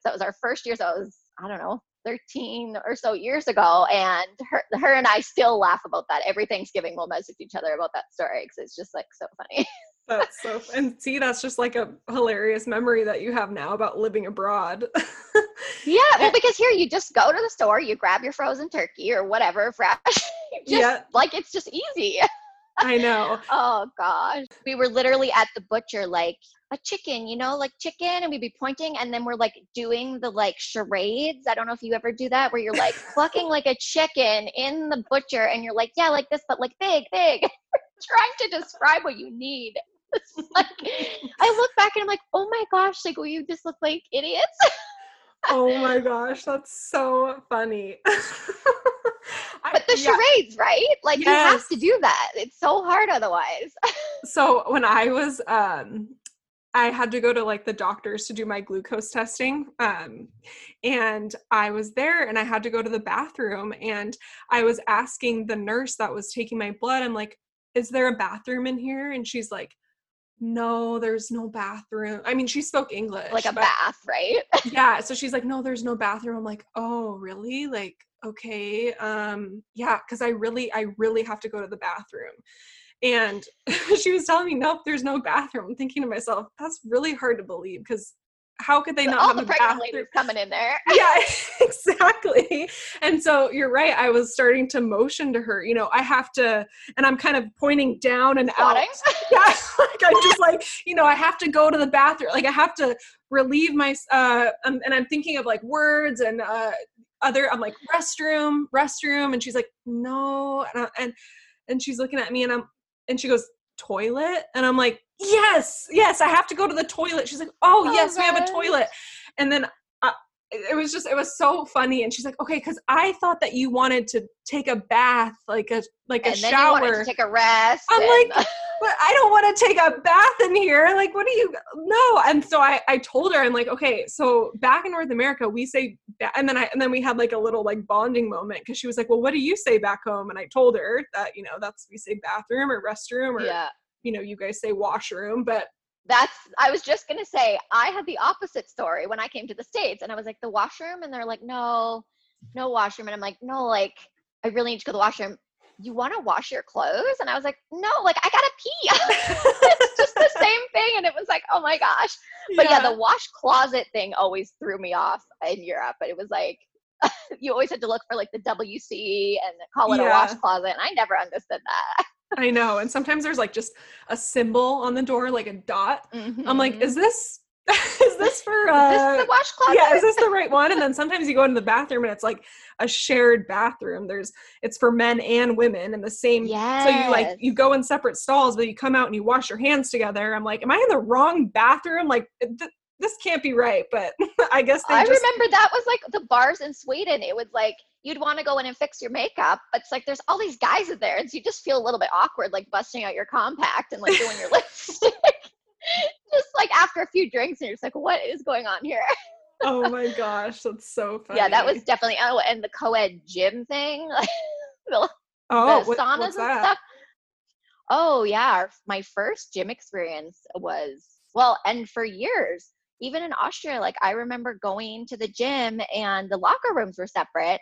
so it was our first year. So it was, I don't know, 13 or so years ago. And her, her and I still laugh about that. Every Thanksgiving we'll message each other about that story because it's just like so funny. <laughs> That's so and see that's just like a hilarious memory that you have now about living abroad. <laughs> yeah, well because here you just go to the store, you grab your frozen turkey or whatever fresh. <laughs> just yeah. like it's just easy. I know. oh gosh. We were literally at the butcher like a chicken, you know, like chicken, and we'd be pointing and then we're like doing the like charades. I don't know if you ever do that where you're like plucking like a chicken in the butcher and you're like, yeah, like this, but like big, big. <laughs> trying to describe what you need. like I look back and I'm like, oh my gosh, like we just look like idiots. <laughs> oh my gosh, that's so funny <laughs> but the yeah. charades, right? Like yes. you have to do that. It's so hard otherwise. so when I was um I had to go to like the doctors to do my glucose testing. Um, and I was there and I had to go to the bathroom and I was asking the nurse that was taking my blood, I'm like, is there a bathroom in here? And she's like, no, there's no bathroom. I mean, she spoke English. Like a bath, right? yeah. So she's like, no, there's no bathroom. I'm like, oh, really? Like, okay um yeah because i really i really have to go to the bathroom and <laughs> she was telling me nope there's no bathroom. I'm thinking to myself that's really hard to believe because how could they not all have the a pregnant bathroom? ladies coming in there. <laughs> Yeah <laughs> exactly. And so you're right i was starting to motion to her you know i have to and i'm kind of pointing down and out. Yeah like i'm just like you know i have to go to the bathroom like i have to relieve my uh um, and i'm thinking of like words and uh other i'm like restroom restroom and she's like no and, I, and and she's looking at me and i'm and she goes toilet? And i'm like yes yes i have to go to the toilet. She's like oh, oh yes we have a toilet. And then it was just it was so funny and she's like okay because i thought that you wanted to take a bath like a like and a shower take a rest i'm and- like but I don't want to take a bath in here. Like, what do you no? And so I, I told her, I'm like, okay, so back in North America, we say, and then I, and then we had like a little like bonding moment because she was like, well, what do you say back home? And I told her that, you know, that's, we say bathroom or restroom or, yeah. you know, you guys say washroom, but that's i was just going to say i had the opposite story when i came to the states and i was like the washroom and they're like no no washroom and i'm like no like i really need to go to the washroom you want to wash your clothes? And I was like, no, like I gotta pee. <laughs> it's just the same thing. And it was like, oh my gosh. But yeah. yeah, the wash closet thing always threw me off in Europe. But it was like, <laughs> you always had to look for like the WC and call it yeah. a wash closet. And I never understood that. I know. And sometimes there's like just a symbol on the door, like a dot. Mm-hmm. I'm like, is this <laughs> is this for uh <laughs> is this uh, the wash closet? Yeah, is this the right one? And <laughs> then sometimes you go into the bathroom and it's like a shared bathroom. There's it's for men and women and the same. Yes. So you like you go in separate stalls, but you come out and you wash your hands together. I'm like, am I in the wrong bathroom? Like th- this can't be right. But I guess I just- remember that was like the bars in Sweden. It was like you'd want to go in and fix your makeup, but it's like there's all these guys in there, and so you just feel a little bit awkward, like busting out your compact and like doing your <laughs> lipstick. <laughs> just like after a few drinks, and you're just like, what is going on here? oh my <laughs> gosh, that's so funny. Yeah, that was definitely oh, and the co-ed gym thing, the, oh, the what- saunas and that? stuff. Oh yeah, our, my first gym experience was well, and for years, even in Austria, like I remember going to the gym and the locker rooms were separate.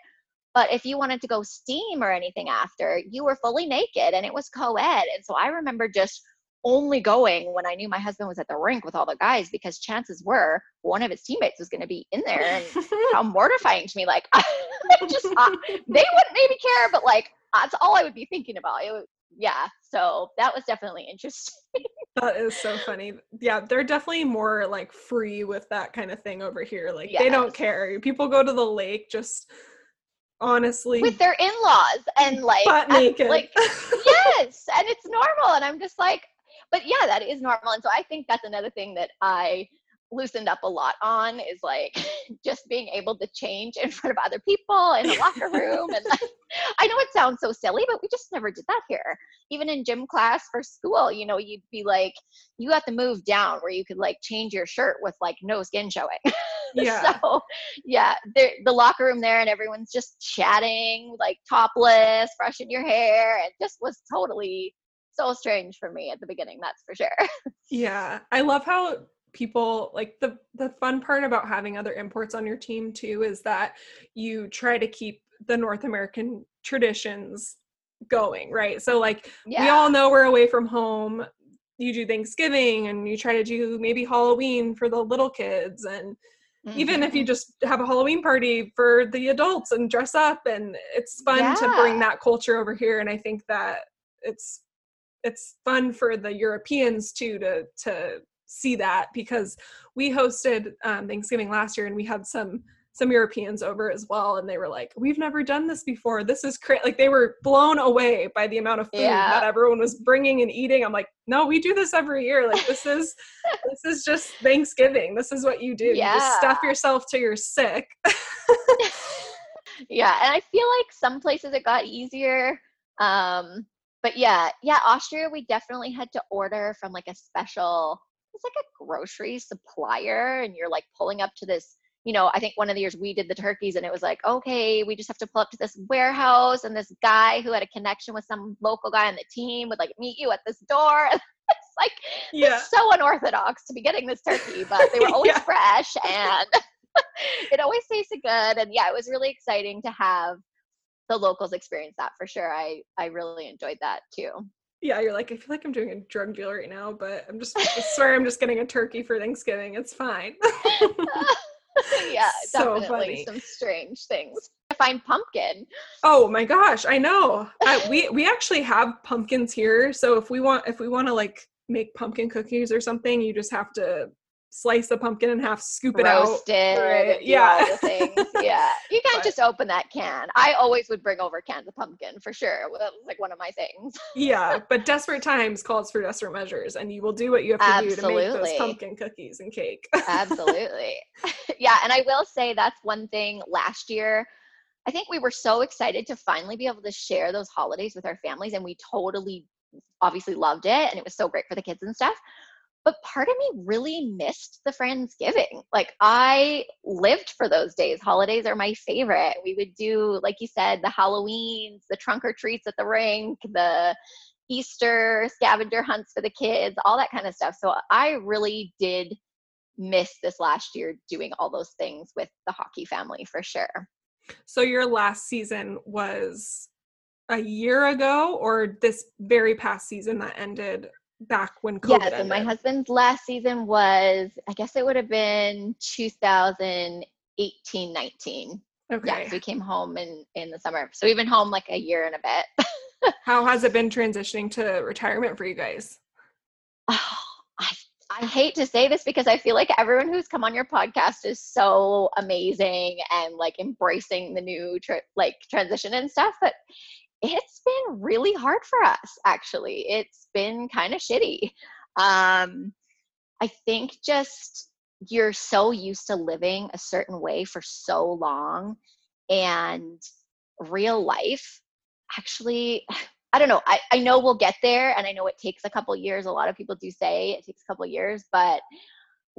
But if you wanted to go steam or anything after, you were fully naked and it was co ed. And so I remember just only going when I knew my husband was at the rink with all the guys because chances were one of his teammates was going to be in there. And <laughs> how mortifying to me. Like, <laughs> I just, I, they wouldn't maybe care, but like, that's all I would be thinking about. It was, yeah. So that was definitely interesting. <laughs> That is so funny. Yeah, they're definitely more like free with that kind of thing over here. Like they don't care. People go to the lake just honestly with their in-laws and like naked. like <laughs> yes and it's normal and i'm just like but yeah that is normal and so i think that's another thing that i loosened up a lot on is like <laughs> just being able to change in front of other people in the locker room and like, <laughs> <laughs> i know it sounds so silly but we just never did that here even in gym class for school you know you'd be like you have to move down where you could like change your shirt with like no skin showing yeah. so yeah, the the locker room there, and everyone's just chatting, like topless, brushing your hair. It just was totally so strange for me at the beginning. That's for sure. Yeah, I love how people like the the fun part about having other imports on your team too is that you try to keep the North American traditions going, right? So like Yeah, we all know we're away from home. You do Thanksgiving and you try to do maybe Halloween for the little kids and even if you Mhm. just have a Halloween party for the adults and dress up and it's fun to bring that culture over here and I think that it's it's fun for the Europeans too to to see that because we hosted um, Thanksgiving last year and we had some some Europeans over as well and they were like we've never done this before this is crazy like they were blown away by the amount of food Yeah. that everyone was bringing and eating I'm like no we do this every year like this is <laughs> this is just Thanksgiving this is what you do you just stuff yourself till you're sick <laughs> yeah, and I feel like some places it got easier. Um, but yeah, yeah, Austria, we definitely had to order from like a special. It's like a grocery supplier, and you're like pulling up to this. You know, I think one of the years we did the turkeys, and it was like, okay, we just have to pull up to this warehouse, and this guy who had a connection with some local guy on the team would like meet you at this door. <laughs> it's like yeah it's so unorthodox to be getting this turkey, but they were <laughs> always Yeah. fresh and <laughs> it always tasted good. And yeah, it was really exciting to have the locals experience that for sure. I I really enjoyed that too. Yeah you're like I feel like I'm doing a drug deal right now but I'm just I swear I'm just getting a turkey for Thanksgiving it's fine <laughs> yeah, So definitely funny. some strange things. I find pumpkin. Oh my gosh, I know. Uh, we we actually have pumpkins here, so if we want if we want to like make pumpkin cookies or something, you just have to slice the pumpkin in half, scoop it out. roasted, right, yeah. all the things. <laughs> Yeah, you can't But- just open that can. I always would bring over cans of pumpkin for sure. That was like one of my things. Yeah, <laughs> but desperate times calls for desperate measures, and you will do what you have to do to make those pumpkin cookies and cake. <laughs> Absolutely. yeah, and I will say that's one thing last year. I think we were so excited to finally be able to share those holidays with our families, and we totally obviously loved it, and it was so great for the kids and stuff. But part of me really missed the Friendsgiving. Like, I lived for those days. Holidays are my favorite. We would do, like you said, the Halloweens, the trunk or treats at the rink, the Easter scavenger hunts for the kids, all that kind of stuff. So I really did miss this last year doing all those things with the hockey family for sure. so your last season was a year ago, or this very past season that ended back when COVID yes, and my husband's last season was, I guess it would have been 2018 19. Okay. Yeah, so we came home in in the summer. So we've been home like a year and a bit. <laughs> How has it been transitioning to retirement for you guys? Oh, I I hate to say this because I feel like everyone who's come on your podcast is so amazing and like embracing the new tra- like transition and stuff, but it's been really hard for us actually. It's been kind of shitty. Um I think just you're so used to living a certain way for so long and real life actually I don't know. I, I know we'll get there and I know it takes a couple years. A lot of people do say it takes a couple years, but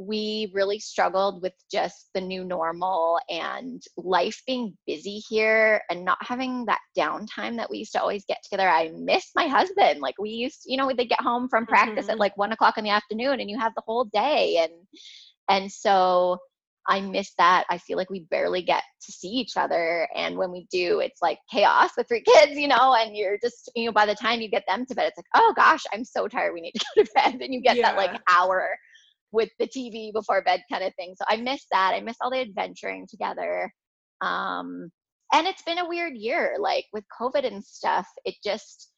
we really struggled with just the new normal and life being busy here and not having that downtime that we used to always get together. I miss my husband. Like we used, to, you know, they get home from practice mm-hmm. at like one o'clock in the afternoon and you have the whole day. And and so I miss that. I feel like we barely get to see each other. And when we do, it's like chaos with three kids, you know, and you're just, you know, by the time you get them to bed, it's like, oh gosh, I'm so tired. We need to <laughs> go to bed. And you get yeah. that like hour with the TV before bed kind of thing. So I miss that. I miss all the adventuring together. Um, and it's been a weird year, like with COVID and stuff. It just,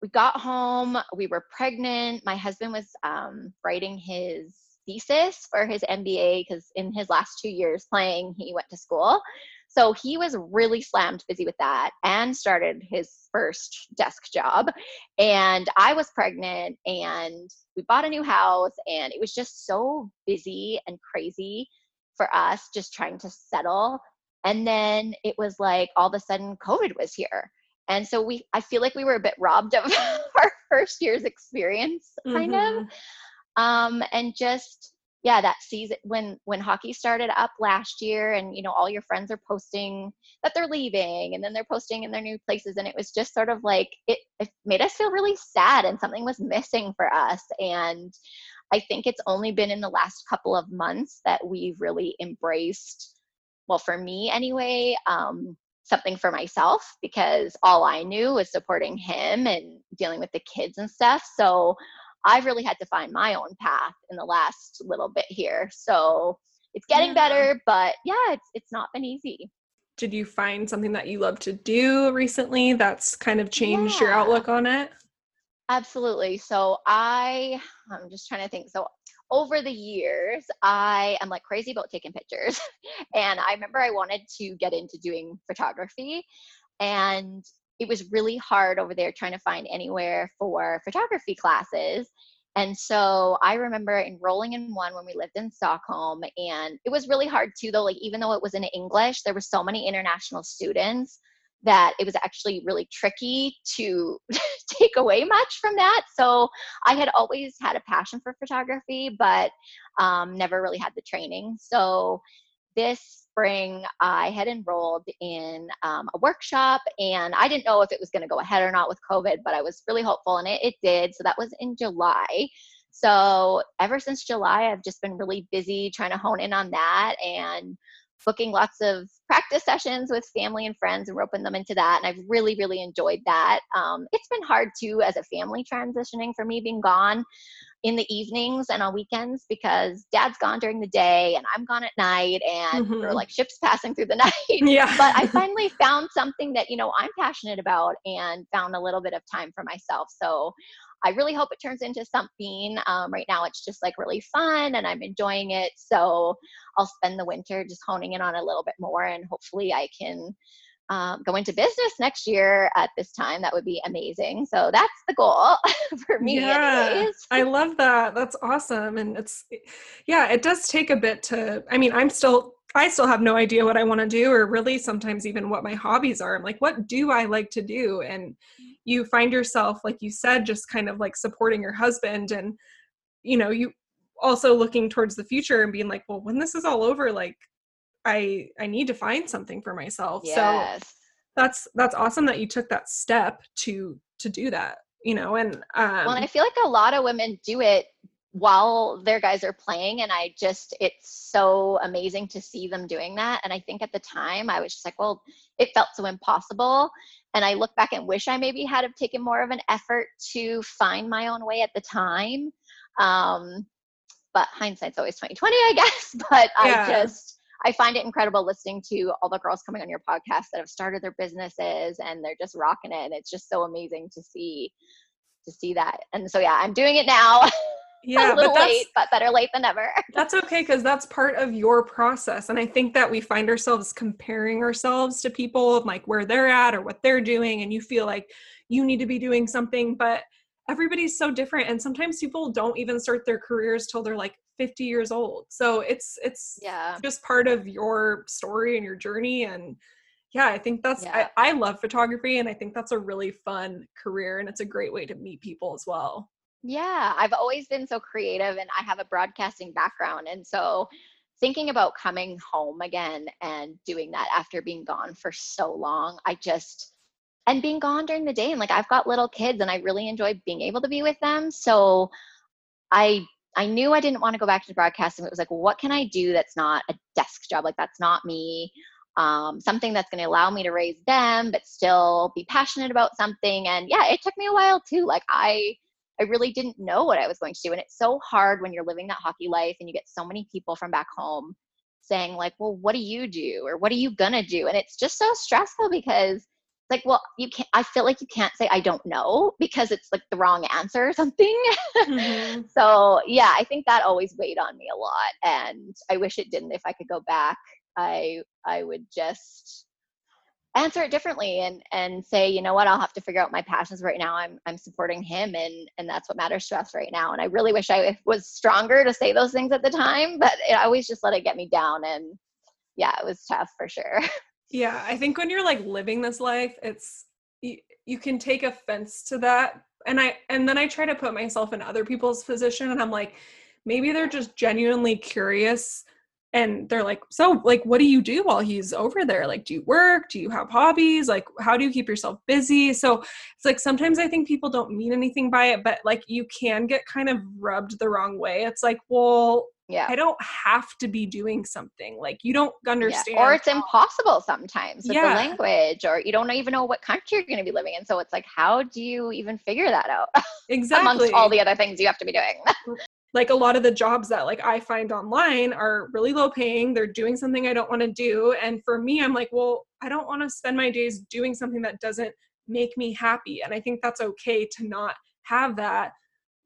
we got home, we were pregnant. My husband was um, writing his thesis for his MBA because in his last two years playing, he went to school. So he was really slammed busy with that and started his first desk job. And I was pregnant and we bought a new house and it was just so busy and crazy for us just trying to settle. And then it was like all of a sudden COVID was here. And so we I feel like we were a bit robbed of <laughs> our first year's experience kind mm-hmm. of. Um and just yeah that season when when hockey started up last year and you know all your friends are posting that they're leaving and then they're posting in their new places and it was just sort of like it, it made us feel really sad and something was missing for us. And i think it's only been in the last couple of months that we've really embraced well for me anyway um, something for myself because all i knew was supporting him and dealing with the kids and stuff. So I've really had to find my own path in the last little bit here. So it's getting yeah. better, but yeah, it's it's not been easy. Did you find something that you love to do recently that's kind of changed yeah. your outlook on it? Absolutely. So I I'm just trying to think. So over the years, I am like crazy about taking pictures. <laughs> and I remember I wanted to get into doing photography. And it was really hard over there trying to find anywhere for photography classes. And so I remember enrolling in one when we lived in Stockholm. And it was really hard too, though, like even though it was in English, there were so many international students that it was actually really tricky to <laughs> take away much from that. So I had always had a passion for photography, but um, never really had the training. So this spring, I had enrolled in um, a workshop and I didn't know if it was going to go ahead or not with COVID, but I was really hopeful and it, it did. So that was in July. So ever since July, I've just been really busy trying to hone in on that and booking lots of practice sessions with family and friends and roping them into that. And I've really, really enjoyed that. Um, it's been hard too as a family transitioning for me being gone in the evenings and on weekends because dad's gone during the day and I'm gone at night and mm-hmm. we're like ships passing through the <laughs> night. Yeah. but I finally found something that, you know, I'm passionate about and found a little bit of time for myself. So I really hope it turns into something. Um, right now, it's just like really fun and I'm enjoying it. So I'll spend the winter just honing in on a little bit more and hopefully I can um, go into business next year at this time. That would be amazing. So that's the goal <laughs> for me. Yeah, anyways. I love that. That's awesome. And it's, yeah, it does take a bit to, I mean, I'm still, I still have no idea what I want to do or really sometimes even what my hobbies are. I'm like, what do I like to do? And you find yourself, like you said, just kind of like supporting your husband and, you know, you also looking towards the future and being like, well, when this is all over, like, I I need to find something for myself. Yes. So that's that's awesome that you took that step to to do that, you know, and um Well, and I feel like a lot of women do it while their guys are playing and I just it's so amazing to see them doing that and I think at the time I was just like, well, it felt so impossible and I look back and wish I maybe had have taken more of an effort to find my own way at the time. Um but hindsight's always 2020, I guess. <laughs> But yeah. I just I find it incredible listening to all the girls coming on your podcast that have started their businesses and they're just rocking it. And it's just so amazing to see to see that. And so yeah, I'm doing it now. <laughs> Yeah, a little but late, but better late than never. <laughs> that's okay because that's part of your process. And I think that we find ourselves comparing ourselves to people of like where they're at or what they're doing, and you feel like you need to be doing something, but everybody's so different. And sometimes people don't even start their careers till they're like 50 years old so it's it's yeah just part of your story and your journey and yeah i think that's yeah. I, I love photography and i think that's a really fun career and it's a great way to meet people as well Yeah, I've always been so creative and I have a broadcasting background. And so thinking about coming home again and doing that after being gone for so long, I just, and being gone during the day. And like I've got little kids and I really enjoy being able to be with them. So I, I knew I didn't want to go back to broadcasting. It was like, what can I do that's not a desk job? Like that's not me. Um, something that's going to allow me to raise them, but still be passionate about something. And yeah, it took me a while too. Like I, I really didn't know what I was going to do. And it's so hard when you're living that hockey life and you get so many people from back home saying, like, well, what do you do? Or what are you going to do? And it's just so stressful because like, well, you can't, I feel like you can't say, I don't know because it's like the wrong answer or something. Mm-hmm. <laughs> so, yeah, I think that always weighed on me a lot. And I wish it didn't. If I could go back, I, I would just, answer it differently and and say you know what i'll have to figure out my passions right now i'm i'm supporting him and and that's what matters to us right now and i really wish i was stronger to say those things at the time but it always just let it get me down and yeah it was tough for sure <laughs> yeah i think when you're like living this life it's you, you can take offense to that and i and then i try to put myself in other people's position and i'm like maybe they're just genuinely curious and they're like so like what do you do while he's over there? Like do you work? Do you have hobbies? Like how do you keep yourself busy? So it's like sometimes i think people don't mean anything by it but like you can get kind of rubbed the wrong way. It's like well yeah. I don't have to be doing something. Like you don't understand yeah. or it's impossible sometimes with yeah. the language or you don't even know what country you're going to be living in. So it's like how do you even figure that out exactly <laughs> amongst all the other things you have to be doing <laughs> like a lot of the jobs that like I find online are really low paying. They're doing something I don't want to do. And for me, I'm like, well, I don't want to spend my days doing something that doesn't make me happy. And I think that's okay to not have that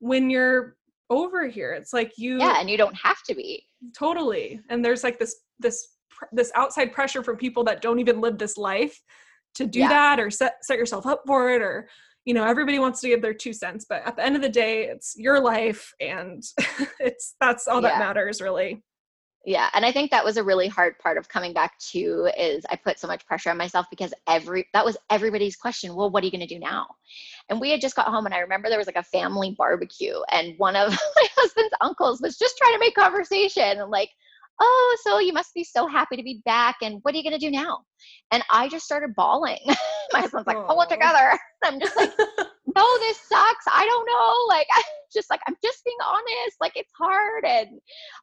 when you're over here. It's like you Yeah, and you don't have to be. Totally. And there's like this this this outside pressure from people that don't even live this life to do yeah. that or set set yourself up for it or you know everybody wants to give their two cents but at the end of the day it's your life and <laughs> it's that's all yeah. that matters really yeah and i think that was a really hard part of coming back to is i put so much pressure on myself because every that was everybody's question well what are you going to do now and we had just got home and i remember there was like a family barbecue and one of <laughs> my husband's uncles was just trying to make conversation and like oh, so you must be so happy to be back. And what are you going to do now? And I just started bawling. <laughs> My husband's like, pull it together. <laughs> I'm just like, <laughs> no, this sucks. I don't know. Like, I just like, I'm just being honest. Like, it's hard. And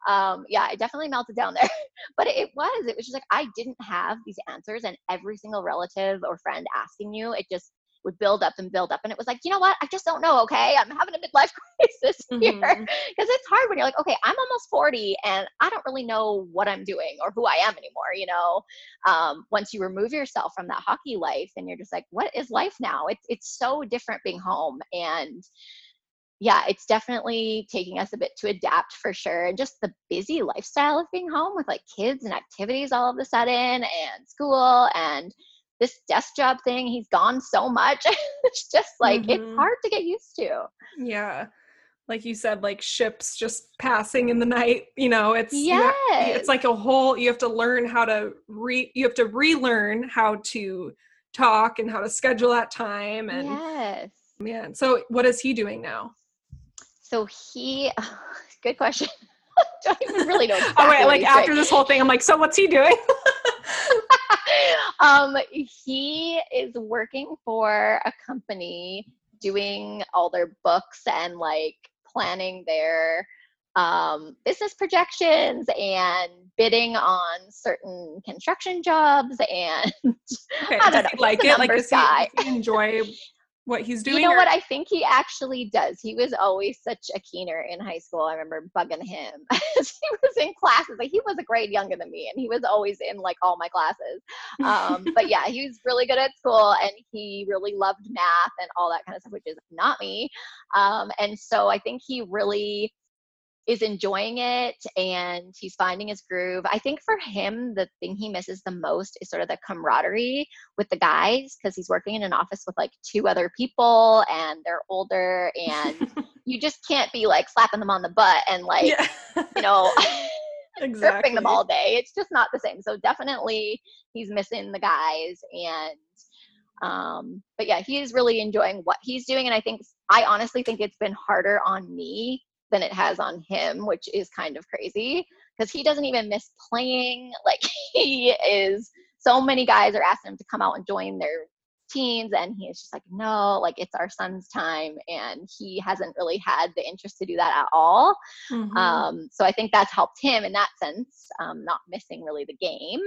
um, yeah, it definitely melted down there. but it was, it was just like, I didn't have these answers. And every single relative or friend asking you, it just, would build up and build up. And it was like, you know what? I just don't know. Okay. I'm having a midlife <laughs> crisis here. Because mm-hmm. it's hard when you're like, okay, I'm almost 40 and I don't really know what I'm doing or who I am anymore. You know, um, once you remove yourself from that hockey life and you're just like, what is life now? It's, it's so different being home. And yeah, it's definitely taking us a bit to adapt for sure. And just the busy lifestyle of being home with like kids and activities all of a sudden and school and this desk job thing, he's gone so much. <laughs> it's just like mm-hmm. it's hard to get used to. Yeah. Like you said, like ships just passing in the night, you know, it's yes. it's like a whole you have to learn how to re you have to relearn how to talk and how to schedule that time and yes. man. So what is he doing now? So he <laughs> good question. <laughs> I don't even really know. Exactly oh wait, like after doing. this whole thing, I'm like, so what's he doing? Um, he is working for a company doing all their books and like planning their um, business projections and bidding on certain construction jobs and okay, <laughs> I don't know, like it? Like does he, does he enjoy what he's doing? You know or? what? I think he actually does. He was always such a keener in high school. I remember bugging him <laughs> as he was in classes. Like he was a grade younger than me, and he was always in like all my classes. Um, <laughs> but yeah, he was really good at school, and he really loved math and all that kind of stuff, which is not me. Um, and so I think he really is enjoying it and he's finding his groove. I think for him, the thing he misses the most is sort of the camaraderie with the guys because he's working in an office with like two other people and they're older and <laughs> you just can't be like slapping them on the butt and like, yeah. you know, <laughs> <laughs> exactly. them all day. It's just not the same. So definitely he's missing the guys and Um, but yeah, he is really enjoying what he's doing. And I think, I honestly think it's been harder on me than it has on him, which is kind of crazy because he doesn't even miss playing. <laughs> Like he is, so many guys are asking him to come out and join their teens and he is just like no like it's our son's time and he hasn't really had the interest to do that at all mm-hmm. um, so i think that's helped him in that sense um, not missing really the game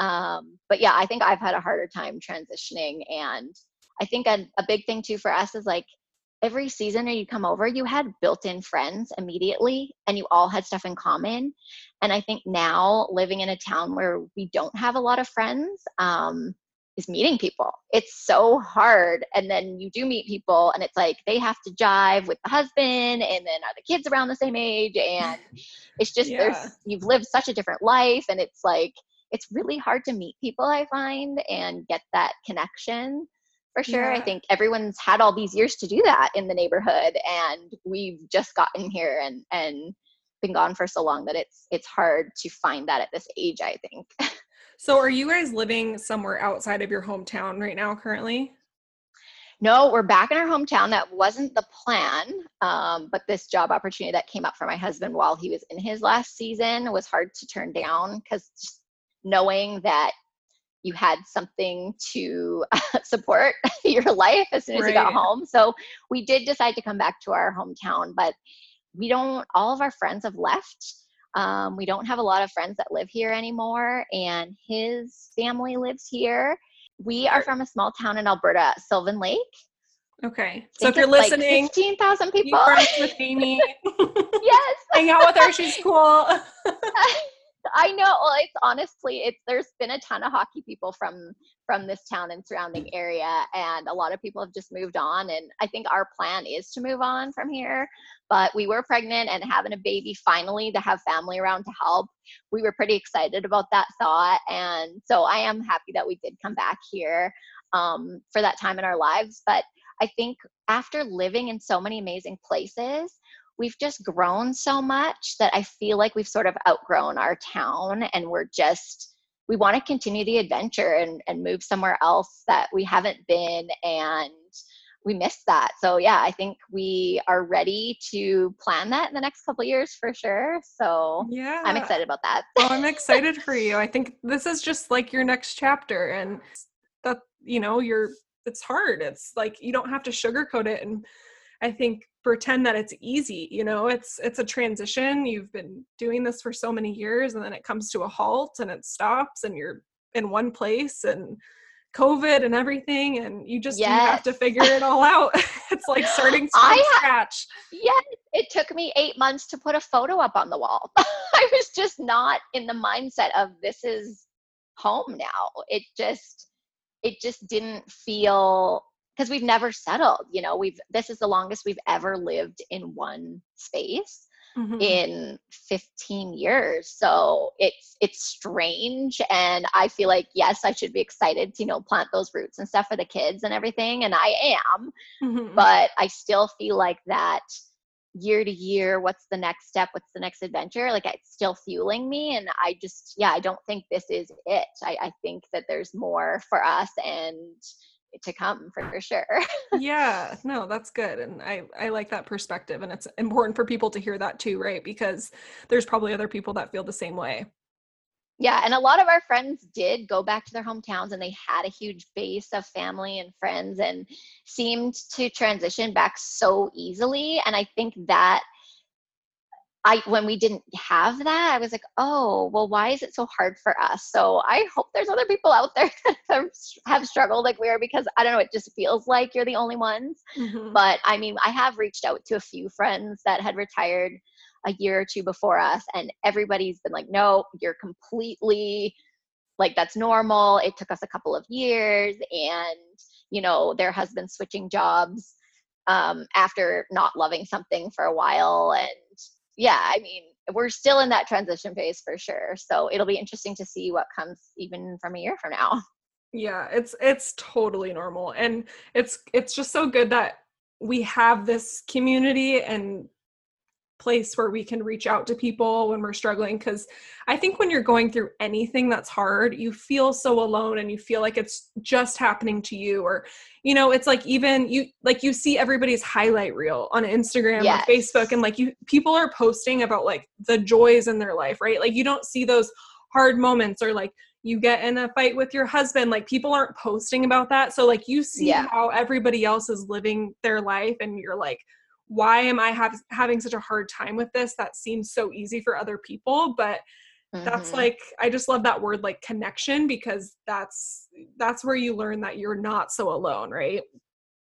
um, but yeah i think i've had a harder time transitioning and i think a, a big thing too for us is like every season when you come over you had built-in friends immediately and you all had stuff in common and i think now living in a town where we don't have a lot of friends um, is meeting people. It's so hard. And then you do meet people and it's like they have to jive with the husband and then are the kids around the same age and <laughs> it's just yeah. there's you've lived such a different life and it's like it's really hard to meet people I find and get that connection. For sure. Yeah. I think everyone's had all these years to do that in the neighborhood and we've just gotten here and and been gone for so long that it's it's hard to find that at this age, I think. <laughs> So are you guys living somewhere outside of your hometown right now currently? No, we're back in our hometown. That wasn't the plan. Um, but this job opportunity that came up for my husband while he was in his last season was hard to turn down because knowing that you had something to <laughs> support <laughs> your life as soon as right. you got home. So we did decide to come back to our hometown, but we don't, all of our friends have left. Um, we don't have a lot of friends that live here anymore, and his family lives here. We are from a small town in Alberta, Sylvan Lake. Okay. So if you're listening, like 15,000 people. Friends with Amy. <laughs> yes. Hang out with her. She's cool. I know. Well, it's honestly, it's there's been a ton of hockey people from from this town and surrounding area, and a lot of people have just moved on. And I think our plan is to move on from here. But we were pregnant and having a baby finally to have family around to help. We were pretty excited about that thought, and so I am happy that we did come back here um, for that time in our lives. But I think after living in so many amazing places, we've just grown so much that I feel like we've sort of outgrown our town and we're just we want to continue the adventure and, and move somewhere else that we haven't been and we missed that. So yeah, I think we are ready to plan that in the next couple years for sure. So yeah, I'm excited about that. well, I'm <laughs> excited for you. I think this is just like your next chapter and that you know, you're it's hard. It's like you don't have to sugarcoat it and I think pretend that it's easy you know it's it's a transition you've been doing this for so many years and then it comes to a halt and it stops and you're in one place and covid and everything and you just yes. you have to figure it all out. <laughs> It's like starting <gasps> from I scratch. Yes it took me eight months to put a photo up on the wall. <laughs> I was just not in the mindset of this is home now. It just it just didn't feel because we've never settled you know we've this is the longest we've ever lived in one space mm-hmm. in 15 years so it's it's strange and i feel like yes i should be excited to you know plant those roots and stuff for the kids and everything and i am mm-hmm. but i still feel like that year to year what's the next step what's the next adventure like it's still fueling me and i just yeah i don't think this is it i, I think that there's more for us and to come for sure. yeah, <laughs> no, that's good. And I, I like that perspective. And it's important for people to hear that too, right? Because there's probably other people that feel the same way. Yeah, and a lot of our friends did go back to their hometowns and they had a huge base of family and friends and seemed to transition back so easily. And I think that I when we didn't have that, I was like, oh, well, why is it so hard for us? So I hope there's other people out there <laughs> that have struggled like we are because I don't know, it just feels like you're the only ones. Mm-hmm. But I mean, I have reached out to a few friends that had retired a year or two before us, and everybody's been like, no, you're completely like that's normal. It took us a couple of years, and you know, their husbands switching jobs um, after not loving something for a while and yeah, I mean, we're still in that transition phase for sure. So it'll be interesting to see what comes even from a year from now. Yeah, it's it's totally normal and it's it's just so good that we have this community and place where we can reach out to people when we're struggling because i think when you're going through anything that's hard you feel so alone and you feel like it's just happening to you or you know it's like even you like you see everybody's highlight reel on instagram yes. or facebook and like you people are posting about like the joys in their life right like you don't see those hard moments or like you get in a fight with your husband like people aren't posting about that so like you see yeah. how everybody else is living their life and you're like why am i have, having such a hard time with this that seems so easy for other people but mm-hmm. that's like i just love that word like connection because that's that's where you learn that you're not so alone right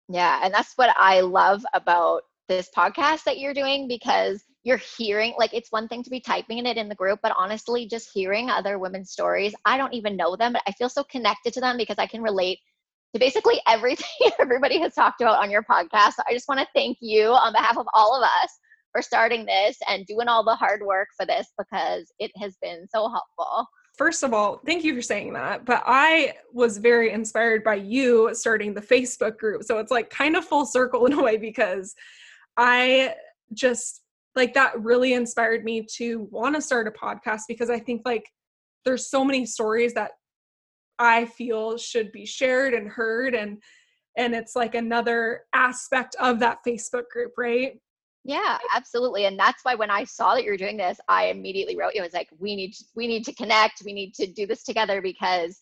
yeah and that's what i love about this podcast that you're doing because you're hearing like it's one thing to be typing it in the group but honestly just hearing other women's stories i don't even know them but i feel so connected to them because i can relate to basically everything <laughs> everybody has talked about on your podcast so i just want to thank you on behalf of all of us for starting this and doing all the hard work for this because it has been so helpful first of all, thank you for saying that. But I was very inspired by you starting the Facebook group. So it's like kind of full circle <laughs> in a way because I just like that really inspired me to want to start a podcast because I think like there's so many stories that I feel should be shared and heard and and it's like another aspect of that Facebook group, right? Yeah, absolutely. And that's why when I saw that you were doing this, I immediately wrote it was like we need we need to connect, we need to do this together because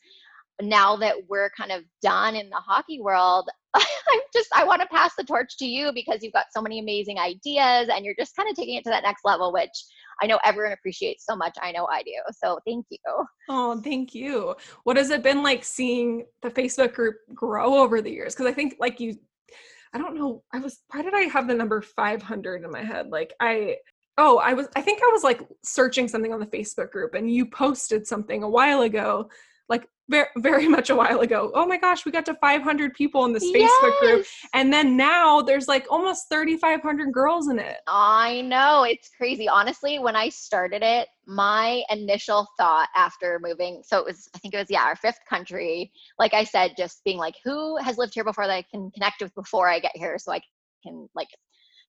now that we're kind of done in the hockey world, <laughs> I'm just I want to pass the torch to you because you've got so many amazing ideas and you're just kind of taking it to that next level, which I know everyone appreciates so much. I know I do. So thank you. Oh, thank you. What has it been like seeing the Facebook group grow over the years? Because I think like you I don't know. I was why did I have the number 500 in my head? Like I oh, I was I think I was like searching something on the Facebook group and you posted something a while ago like very, very much a while ago. Oh my gosh, we got to 500 people in this yes. Facebook group. And then now there's like almost 3,500 girls in it. I know. It's crazy. Honestly, when I started it, my initial thought after moving, so it was, I think it was, yeah, our fifth country. Like I said, just being like, who has lived here before that I can connect with before I get here so I can like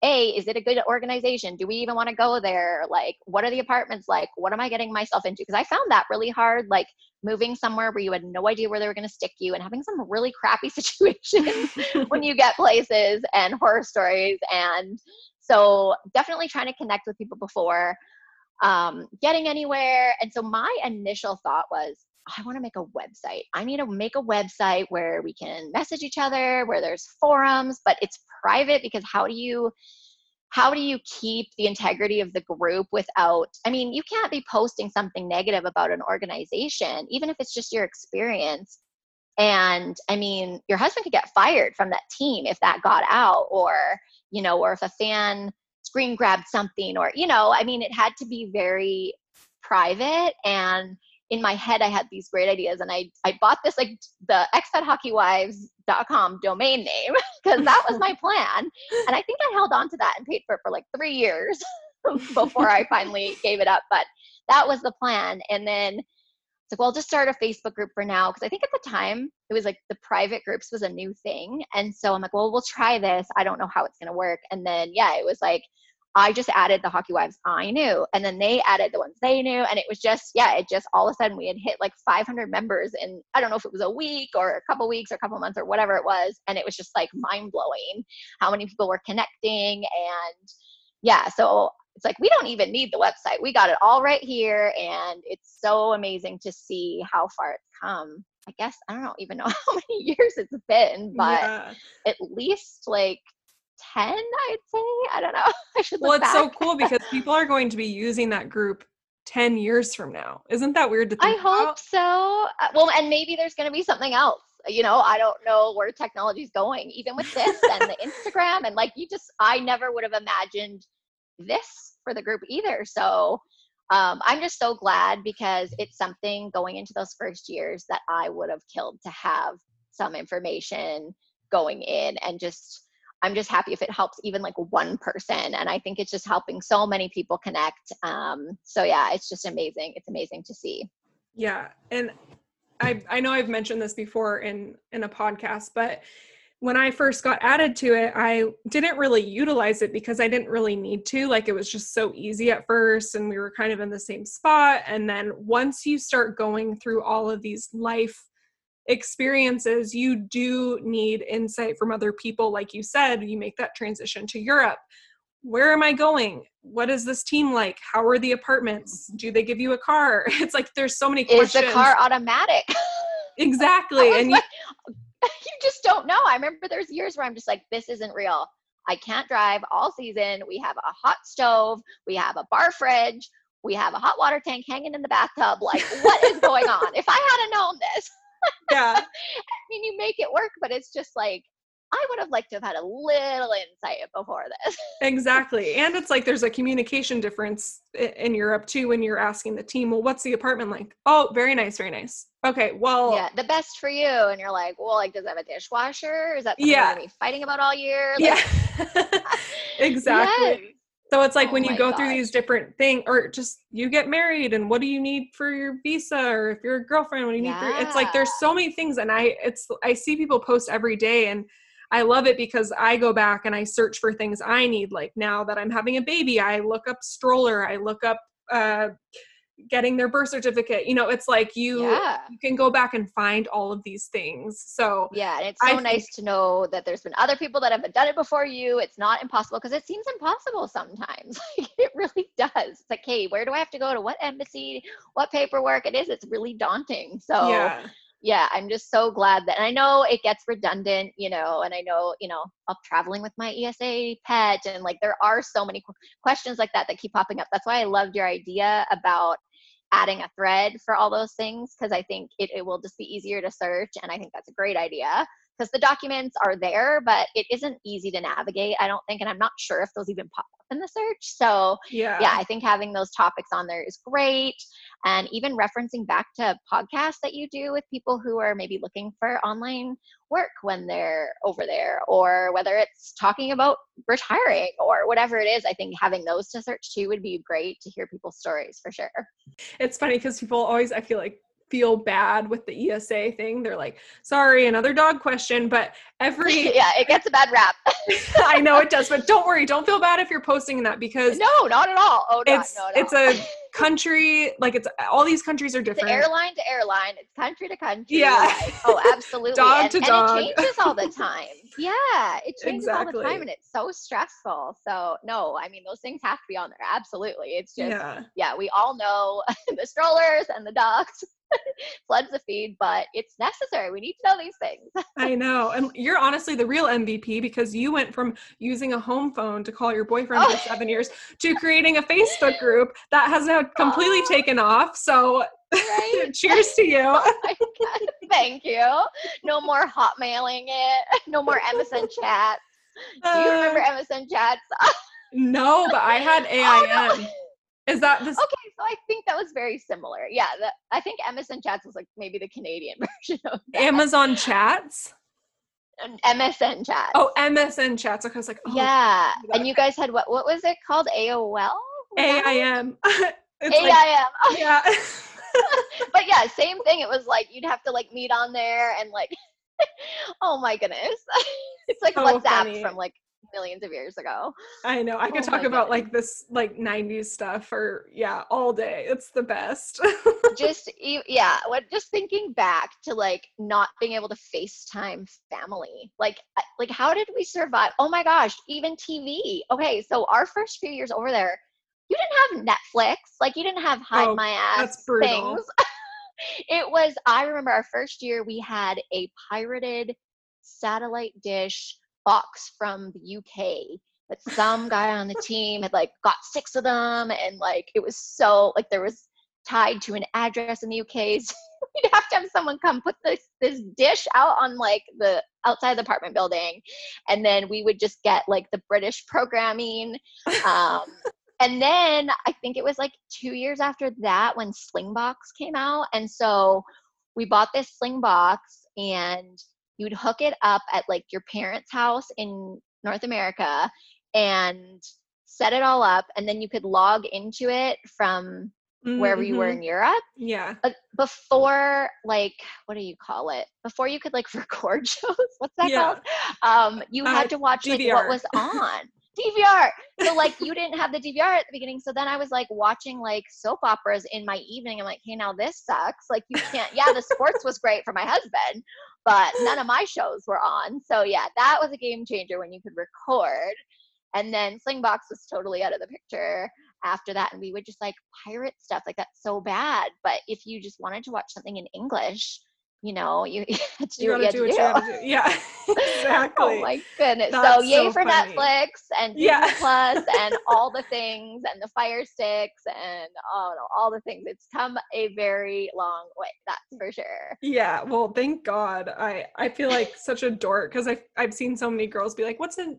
a is it a good organization? Do we even want to go there? Like what are the apartments like? What am i getting myself into? Because i found that really hard like moving somewhere where you had no idea where they were going to stick you and having some really crappy <laughs> situations when you get places and horror stories and so definitely trying to connect with people before um, getting anywhere. And so my initial thought was I want to make a website. I need to make a website where we can message each other, where there's forums, but it's private because how do you how do you keep the integrity of the group without I mean, you can't be posting something negative about an organization even if it's just your experience. And I mean, your husband could get fired from that team if that got out or, you know, or if a fan screen grabbed something or, you know, I mean, it had to be very private and in my head I had these great ideas and I I bought this like the expathockeywives.com domain name <laughs> because that was my <laughs> plan. And I think I held on to that and paid for it for like 3 years <laughs> before I finally gave it up, but that was the plan. And then it's like, well, I'll just start a Facebook group for now because I think at the time it was like the private groups was a new thing. And so I'm like, well, we'll try this. I don't know how it's going to work. And then yeah, it was like I just added the hockey wives I knew, and then they added the ones they knew, and it was just yeah, it just all of a sudden we had hit like 500 members in I don't know if it was a week or a couple weeks or a couple months or whatever it was, and it was just like mind blowing how many people were connecting, and yeah, so it's like we don't even need the website, we got it all right here, and it's so amazing to see how far it's come. I guess I don't know even know <laughs> how many years it's been, but yeah. at least like 10 i'd say? I don't know. <laughs> I should well it's back. so cool because people are going to be using that group 10 years from now. Isn't that weird to think i hope about? so. Uh, well and maybe there's going to be something else. You know i don't know where technology is going even with this and the instagram and like you just i never would have imagined this for the group either. So um, i'm just so glad because it's something going into those first years that i would have killed to have some information going in and just I'm just happy if it helps even like one person. And I think it's just helping so many people connect. Um, so yeah, it's just amazing. It's amazing to see. Yeah. And I, I know I've mentioned this before in, in a podcast, but when I first got added to it, I didn't really utilize it because I didn't really need to. Like it was just so easy at first, and we were kind of in the same spot. And then once you start going through all of these life experiences, you do need insight from other people. Like you said, you make that transition to Europe. Where am I going? What is this team like? How are the apartments? Do they give you a car? <laughs> It's like there's so many questions. Is the car automatic? <laughs> exactly. And like, you, <laughs> you just don't know. I remember there's years where I'm just like, this isn't real. I can't drive all season. We have a hot stove. We have a bar fridge. We have a hot water tank hanging in the bathtub. Like, what is going on? If I hadn't known this, yeah. <laughs> I mean, you make it work, but it's just like, I would have liked to have had a little insight before this. exactly. <laughs> And it's like there's a communication difference in Europe too when you're asking the team, well, what's the apartment like? Oh, very nice, very nice. Okay, well. Yeah, the best for you. And you're like, well, like, does it have a dishwasher? Is that something yeah. we're going to be fighting about all year? Like, yeah. <laughs> exactly. So it's like oh when you go gosh. through these different things, or just you get married, and what do you need for your visa, or if you're a girlfriend, what do you yeah. need for? It's like there's so many things, and I it's I see people post every day, and I love it because I go back and I search for things I need. Like now that I'm having a baby, I look up stroller, I look up uh, getting their birth certificate. You know, it's like you yeah. you can go back and find all of these things. So yeah, and it's so I nice think, to know that there's been other people that have done it before you. It's not impossible because it seems impossible sometimes. <laughs> it really does. It's like, hey, where do I have to go to what embassy? What paperwork? It is. It's really daunting. So yeah yeah, I'm just so glad that and I know it gets redundant, you know, and I know, you know, I'm traveling with my ESA pet and like there are so many questions like that that keep popping up. That's why I loved your idea about adding a thread for all those things because I think it, it will just be easier to search and I think that's a great idea because the documents are there, but it isn't easy to navigate, I don't think. And I'm not sure if those even pop up in the search. So, yeah, yeah I think having those topics on there is great. And even referencing back to podcasts that you do with people who are maybe looking for online work when they're over there, or whether it's talking about retiring or whatever it is, I think having those to search too would be great to hear people's stories for sure. It's funny because people always, I feel like, feel bad with the ESA thing. They're like, sorry, another dog question, but every <laughs> Yeah, it gets a bad rap. <laughs> I know it does, but don't worry, don't feel bad if you're posting that because No, not at all. Oh no, it's no. it's a <laughs> country like it's all these countries are different. It's airline to airline, it's country to country. Yeah. Like, oh, absolutely. dog and, to and dog. it changes all the time. Yeah, it changes exactly. all the time and it's so stressful. So no, I mean those things have to be on there. Absolutely. It's just yeah, yeah we all know the strollers and the dogs <laughs> floods the feed, but it's necessary. We need to know these things. <laughs> I know. And you're honestly the real MVP because you went from using a home phone to call your boyfriend oh. for <laughs> seven years to creating a Facebook group that has now completely oh. taken off. So right? cheers to you. Oh Thank you. No more hotmailing it. No more MSN chats. Do you remember uh, MSN chats? no, but I had AIM. Oh, no. Is that this? Okay, so I think that was very similar. Yeah, the, I think MSN Chats was like maybe the Canadian <laughs> version of that. Amazon Chats. MSN Chats. Oh, MSN Chats. Okay, I was like, oh, yeah. And you guys had what? What was it called? AOL. AIM. AIM. Like, <laughs> yeah. <laughs> but yeah, same thing. It was like you'd have to like meet on there and like, oh my goodness, it's like so WhatsApp funny. from like millions of years ago. I know. I could oh talk about like this like 90s stuff or yeah, all day. It's the best. <laughs> just yeah, what just thinking back to like not being able to FaceTime family. Like like how did we survive? Oh my gosh, even TV. Okay, so our first few years over there, you didn't have Netflix. Like you didn't have hide oh, my ass things. <laughs> it was I remember our first year we had a pirated satellite dish box from the UK but some guy on the team had like got six of them and like it was so like there was tied to an address in the UK. <laughs> So we'd have to have someone come put this this dish out on like the outside the apartment building and then we would just get like the British programming. Um <laughs> and then I think it was like two years after that when Slingbox came out. And so we bought this Slingbox and you'd hook it up at like your parents' house in North America and set it all up and then you could log into it from wherever you were Mhm. in Europe. Yeah. Uh, before like what do you call it? Before you could like <laughs> record shows. What's that Yeah. called? Um, you Uh, had to watch like what was on. DVR. So like you didn't have the DVR at the beginning. So then I was like watching like soap operas in my evening. I'm like, hey, now this sucks. Like you can't. Yeah, the sports was great for my husband, but none of my shows were on. So yeah, that was a game changer when you could record. And then Slingbox was totally out of the picture after that. And we would just like pirate stuff. Like that's so bad. But if you just wanted to watch something in English, you know, you <laughs> had to do You what you had do to do. you. <laughs> Yeah. <laughs> Oh exactly. Oh my goodness. so That's yay so for funny. Netflix and Disney Yeah. Plus and all the things and the fire sticks and oh no, all the things. It's come a very long way, that's for sure. Yeah, well, thank God. I I feel like such a dork because I I've seen so many girls be like, "What's in,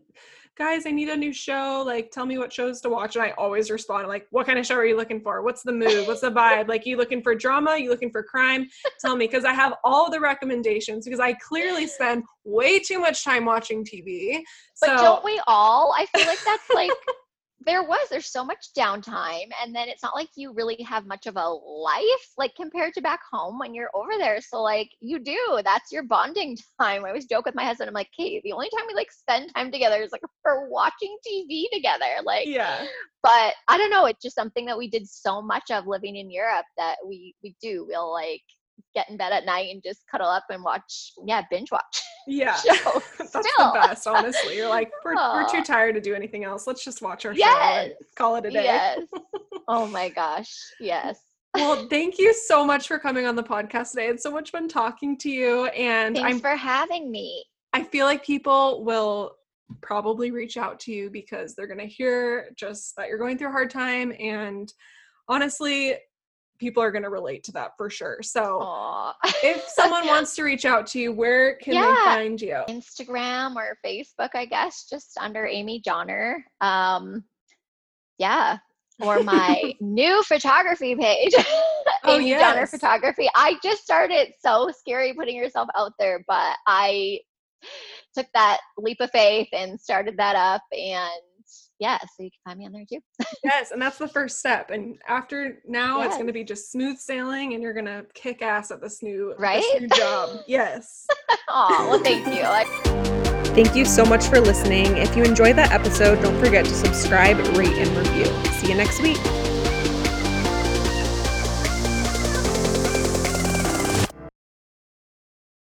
guys? I need a new show. Like, tell me what shows to watch." And I always respond like, "What kind of show are you looking for? What's the mood? What's the vibe? Like, you looking for drama? You looking for crime? Tell me because I have all the recommendations because I clearly spend way too much time watching TV. But so don't we all? I feel like that's like <laughs> there was there's so much downtime and then it's not like you really have much of a life like compared to back home when you're over there. So like you do that's your bonding <laughs> time. I always joke with my husband i'm like kate the only time we like spend time together is like for watching tv together like yeah, but i don't know it's just something that we did so much of living in europe that we we do we'll like get in bed at night and just cuddle up and watch yeah binge watch <laughs> yeah. <laughs> That's still. the best, honestly. You're like, we're, we're too tired to do anything else. Let's just watch our show Yes. and call it a day. yes <laughs> oh my gosh yes Well, thank you so much for coming on the podcast today. It's so much fun talking to you. And thanks I'm for having me I feel like people will probably reach out to you because they're gonna hear just that you're going through a hard time. And honestly, people are gonna relate to that for sure. So if <laughs> someone wants to reach out to you, where can they find you? Instagram or Facebook, I guess, just under Amy Johner. Um, yeah, or my <laughs> new photography page, <laughs> Oh, Amy Johner. Photography. I just started. So scary putting yourself out there, but I took that leap of faith and started that up. And yeah, so you can find me on there too. Yes, and that's the first step. And after now, it's going to be just smooth sailing, and you're going to kick ass at this new, this Right? new job. <laughs> Yes. Oh, well, thank you. <laughs> I- Thank you so much for listening. If you enjoyed that episode, don't forget to subscribe, rate, and review. See you next week.